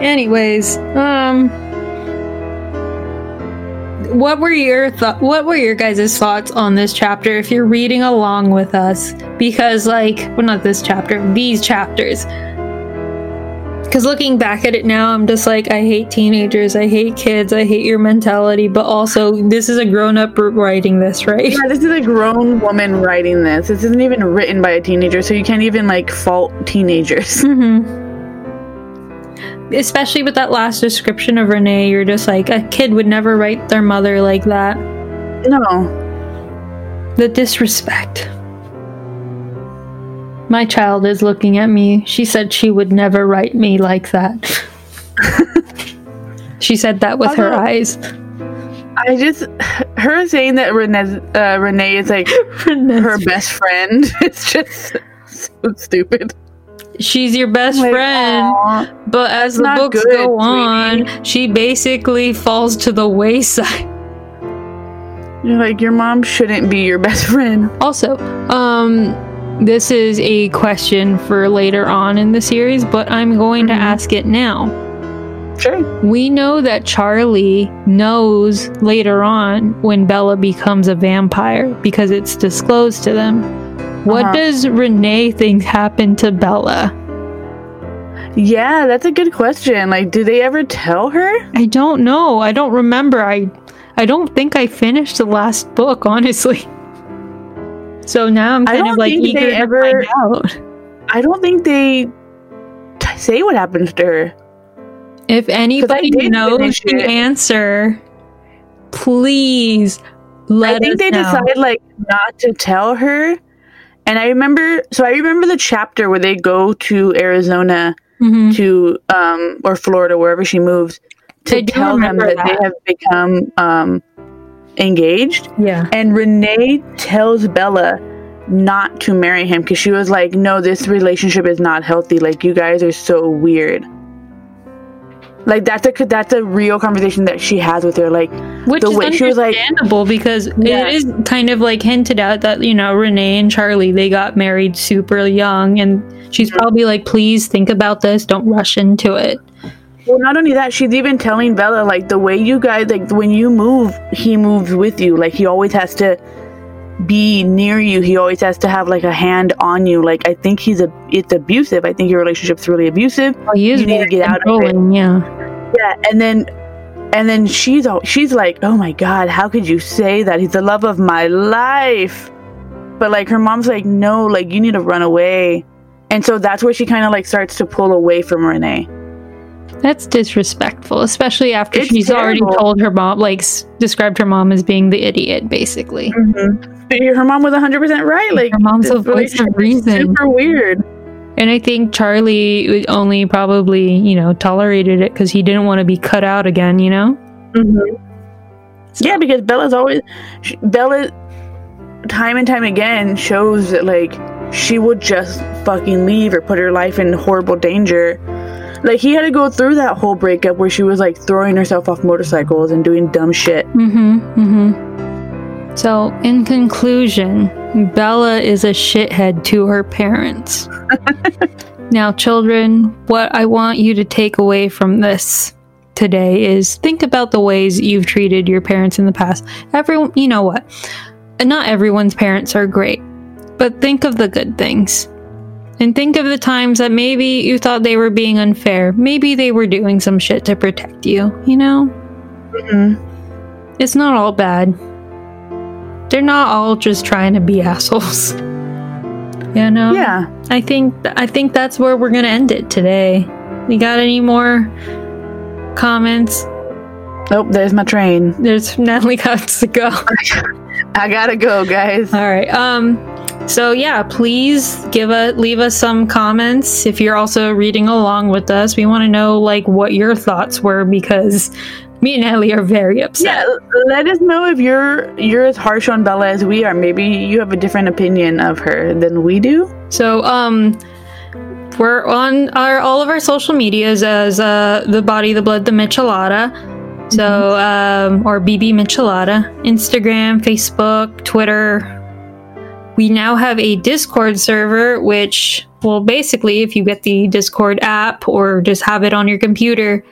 Anyways, um, what were your th- what were your guys' thoughts on this chapter? If you're reading along with us, because like, well, not this chapter, these chapters. Because looking back at it now, I'm just like, I hate teenagers, I hate kids, I hate your mentality, but also this is a grown up writing this, right? Yeah, this is a grown woman writing this. This isn't even written by a teenager, so you can't even like fault teenagers. *laughs* hmm Especially with that last description of Renee, you're just like, a kid would never write their mother like that. No. The disrespect. My child is looking at me. She said she would never write me like that. *laughs* she said that with her eyes. I just her saying that Renee uh, Renee is like *laughs* her best friend. *laughs* It's just so stupid. She's your best Like, friend, but as the books good, go on, she basically falls to the wayside. You're like your mom shouldn't be your best friend. Also, um, this is a question for later on in the series, but I'm going to Mhm. ask it now. Sure. We know that Charlie knows later on when Bella becomes a vampire because it's disclosed to them. What Uh-huh. does Renee think happened to Bella? Yeah, that's a good question. Like, do they ever tell her? I don't know. I don't remember. I I don't think I finished the last book, *laughs* honestly. So now I'm kind of like eager to ever- find out. I don't think they t- say what happens to her. If anybody knows the answer, please let I think they know. decided like not to tell her. And I remember, so I remember the chapter where they go to Arizona Mhm. to, um, or Florida, wherever she moves, to tell them remember that, they have become um, engaged. Yeah. And Renee tells Bella not to marry him because she was like, no, this relationship is not healthy. Like, you guys are so weird. Like that's a that's a real conversation that she has with her. Like Which the is way she was like, understandable because Yeah. it is kind of like hinted at that, you know, Renee and Charlie, they got married super young and she's probably like, please think about this, don't rush into it. Well, not only that, she's even telling Bella like the way you guys like when you move, he moves with you. Like he always has to be near you. He always has to have like a hand on you. Like I think he's a it's abusive. I think your relationship's really abusive. Oh, he is You need to get out of it. Yeah. Yeah, and then and then she's all she's like, "Oh my god, how could you say that? He's the love of my life." But like her mom's like, "No, like you need to run away." And so that's where she kind of like starts to pull away from Renee. That's disrespectful, especially after It's she's already told her mom, like, s- described her mom as being the idiot, basically. Mm-hmm. But her mom was 100% right. Like Her mom's a voice of reason. Super weird. And I think Charlie only probably, you know, tolerated it because he didn't want to be cut out again, you know? So- Yeah, because Bella's always sh- Bella time and time again shows that like she would just fucking leave or put her life in horrible danger. Like he had to go through that whole breakup where she was like throwing herself off motorcycles and doing dumb shit. Mm-hmm. Mm-hmm. So, in conclusion, Bella is a shithead to her parents. *laughs* now, children, what I want you to take away from this today is think about the ways you've treated your parents in the past. Everyone, you know what? Not everyone's parents are great, but think of the good things. And think of the times that maybe you thought they were being unfair. Maybe they were doing some shit to protect you, you know? Mm-hmm. it's not all bad. They're not all just trying to be assholes. *laughs* You know? Yeah. I think I think that's where we're gonna end it today. You got any more comments? Nope, there's my train. There's *laughs* Natalie got to go. *laughs* I gotta go, guys. All right. Um. So yeah, please give a leave us some comments if you're also reading along with us. We want to know like what your thoughts were because me and Ellie are very upset. Yeah, let us know if you're you're as harsh on Bella as we are. Maybe you have a different opinion of her than we do. So um we're on our all of our social medias as uh the body, the blood, the Michelada. So um or BB Michelada. Instagram, Facebook, Twitter. We now have a Discord server, which well basically if you get the Discord app or just have it on your computer,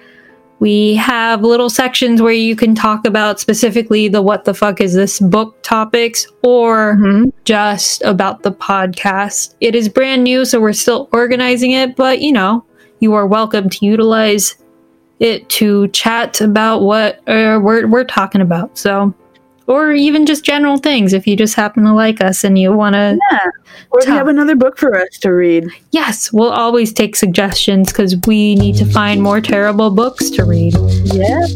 we have little sections where you can talk about specifically the what the fuck is this book topics or Mhm. just about the podcast. It is brand new, so we're still organizing it, but you know, you are welcome to utilize it to chat about what uh, we're, we're talking about. So, or even just general things if you just happen to like us and you want to. Yeah. Or you have another book for us to read. Yes, we'll always take suggestions because we need to find more terrible books to read. Yes.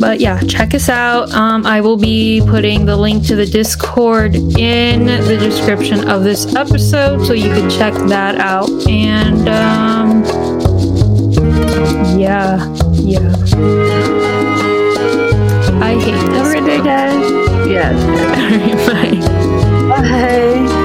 But yeah, check us out. Um, I will be putting the link to the Discord in the description of this episode, so you can check that out. And um, yeah, yeah. Yes. *laughs* All right, bye. Bye.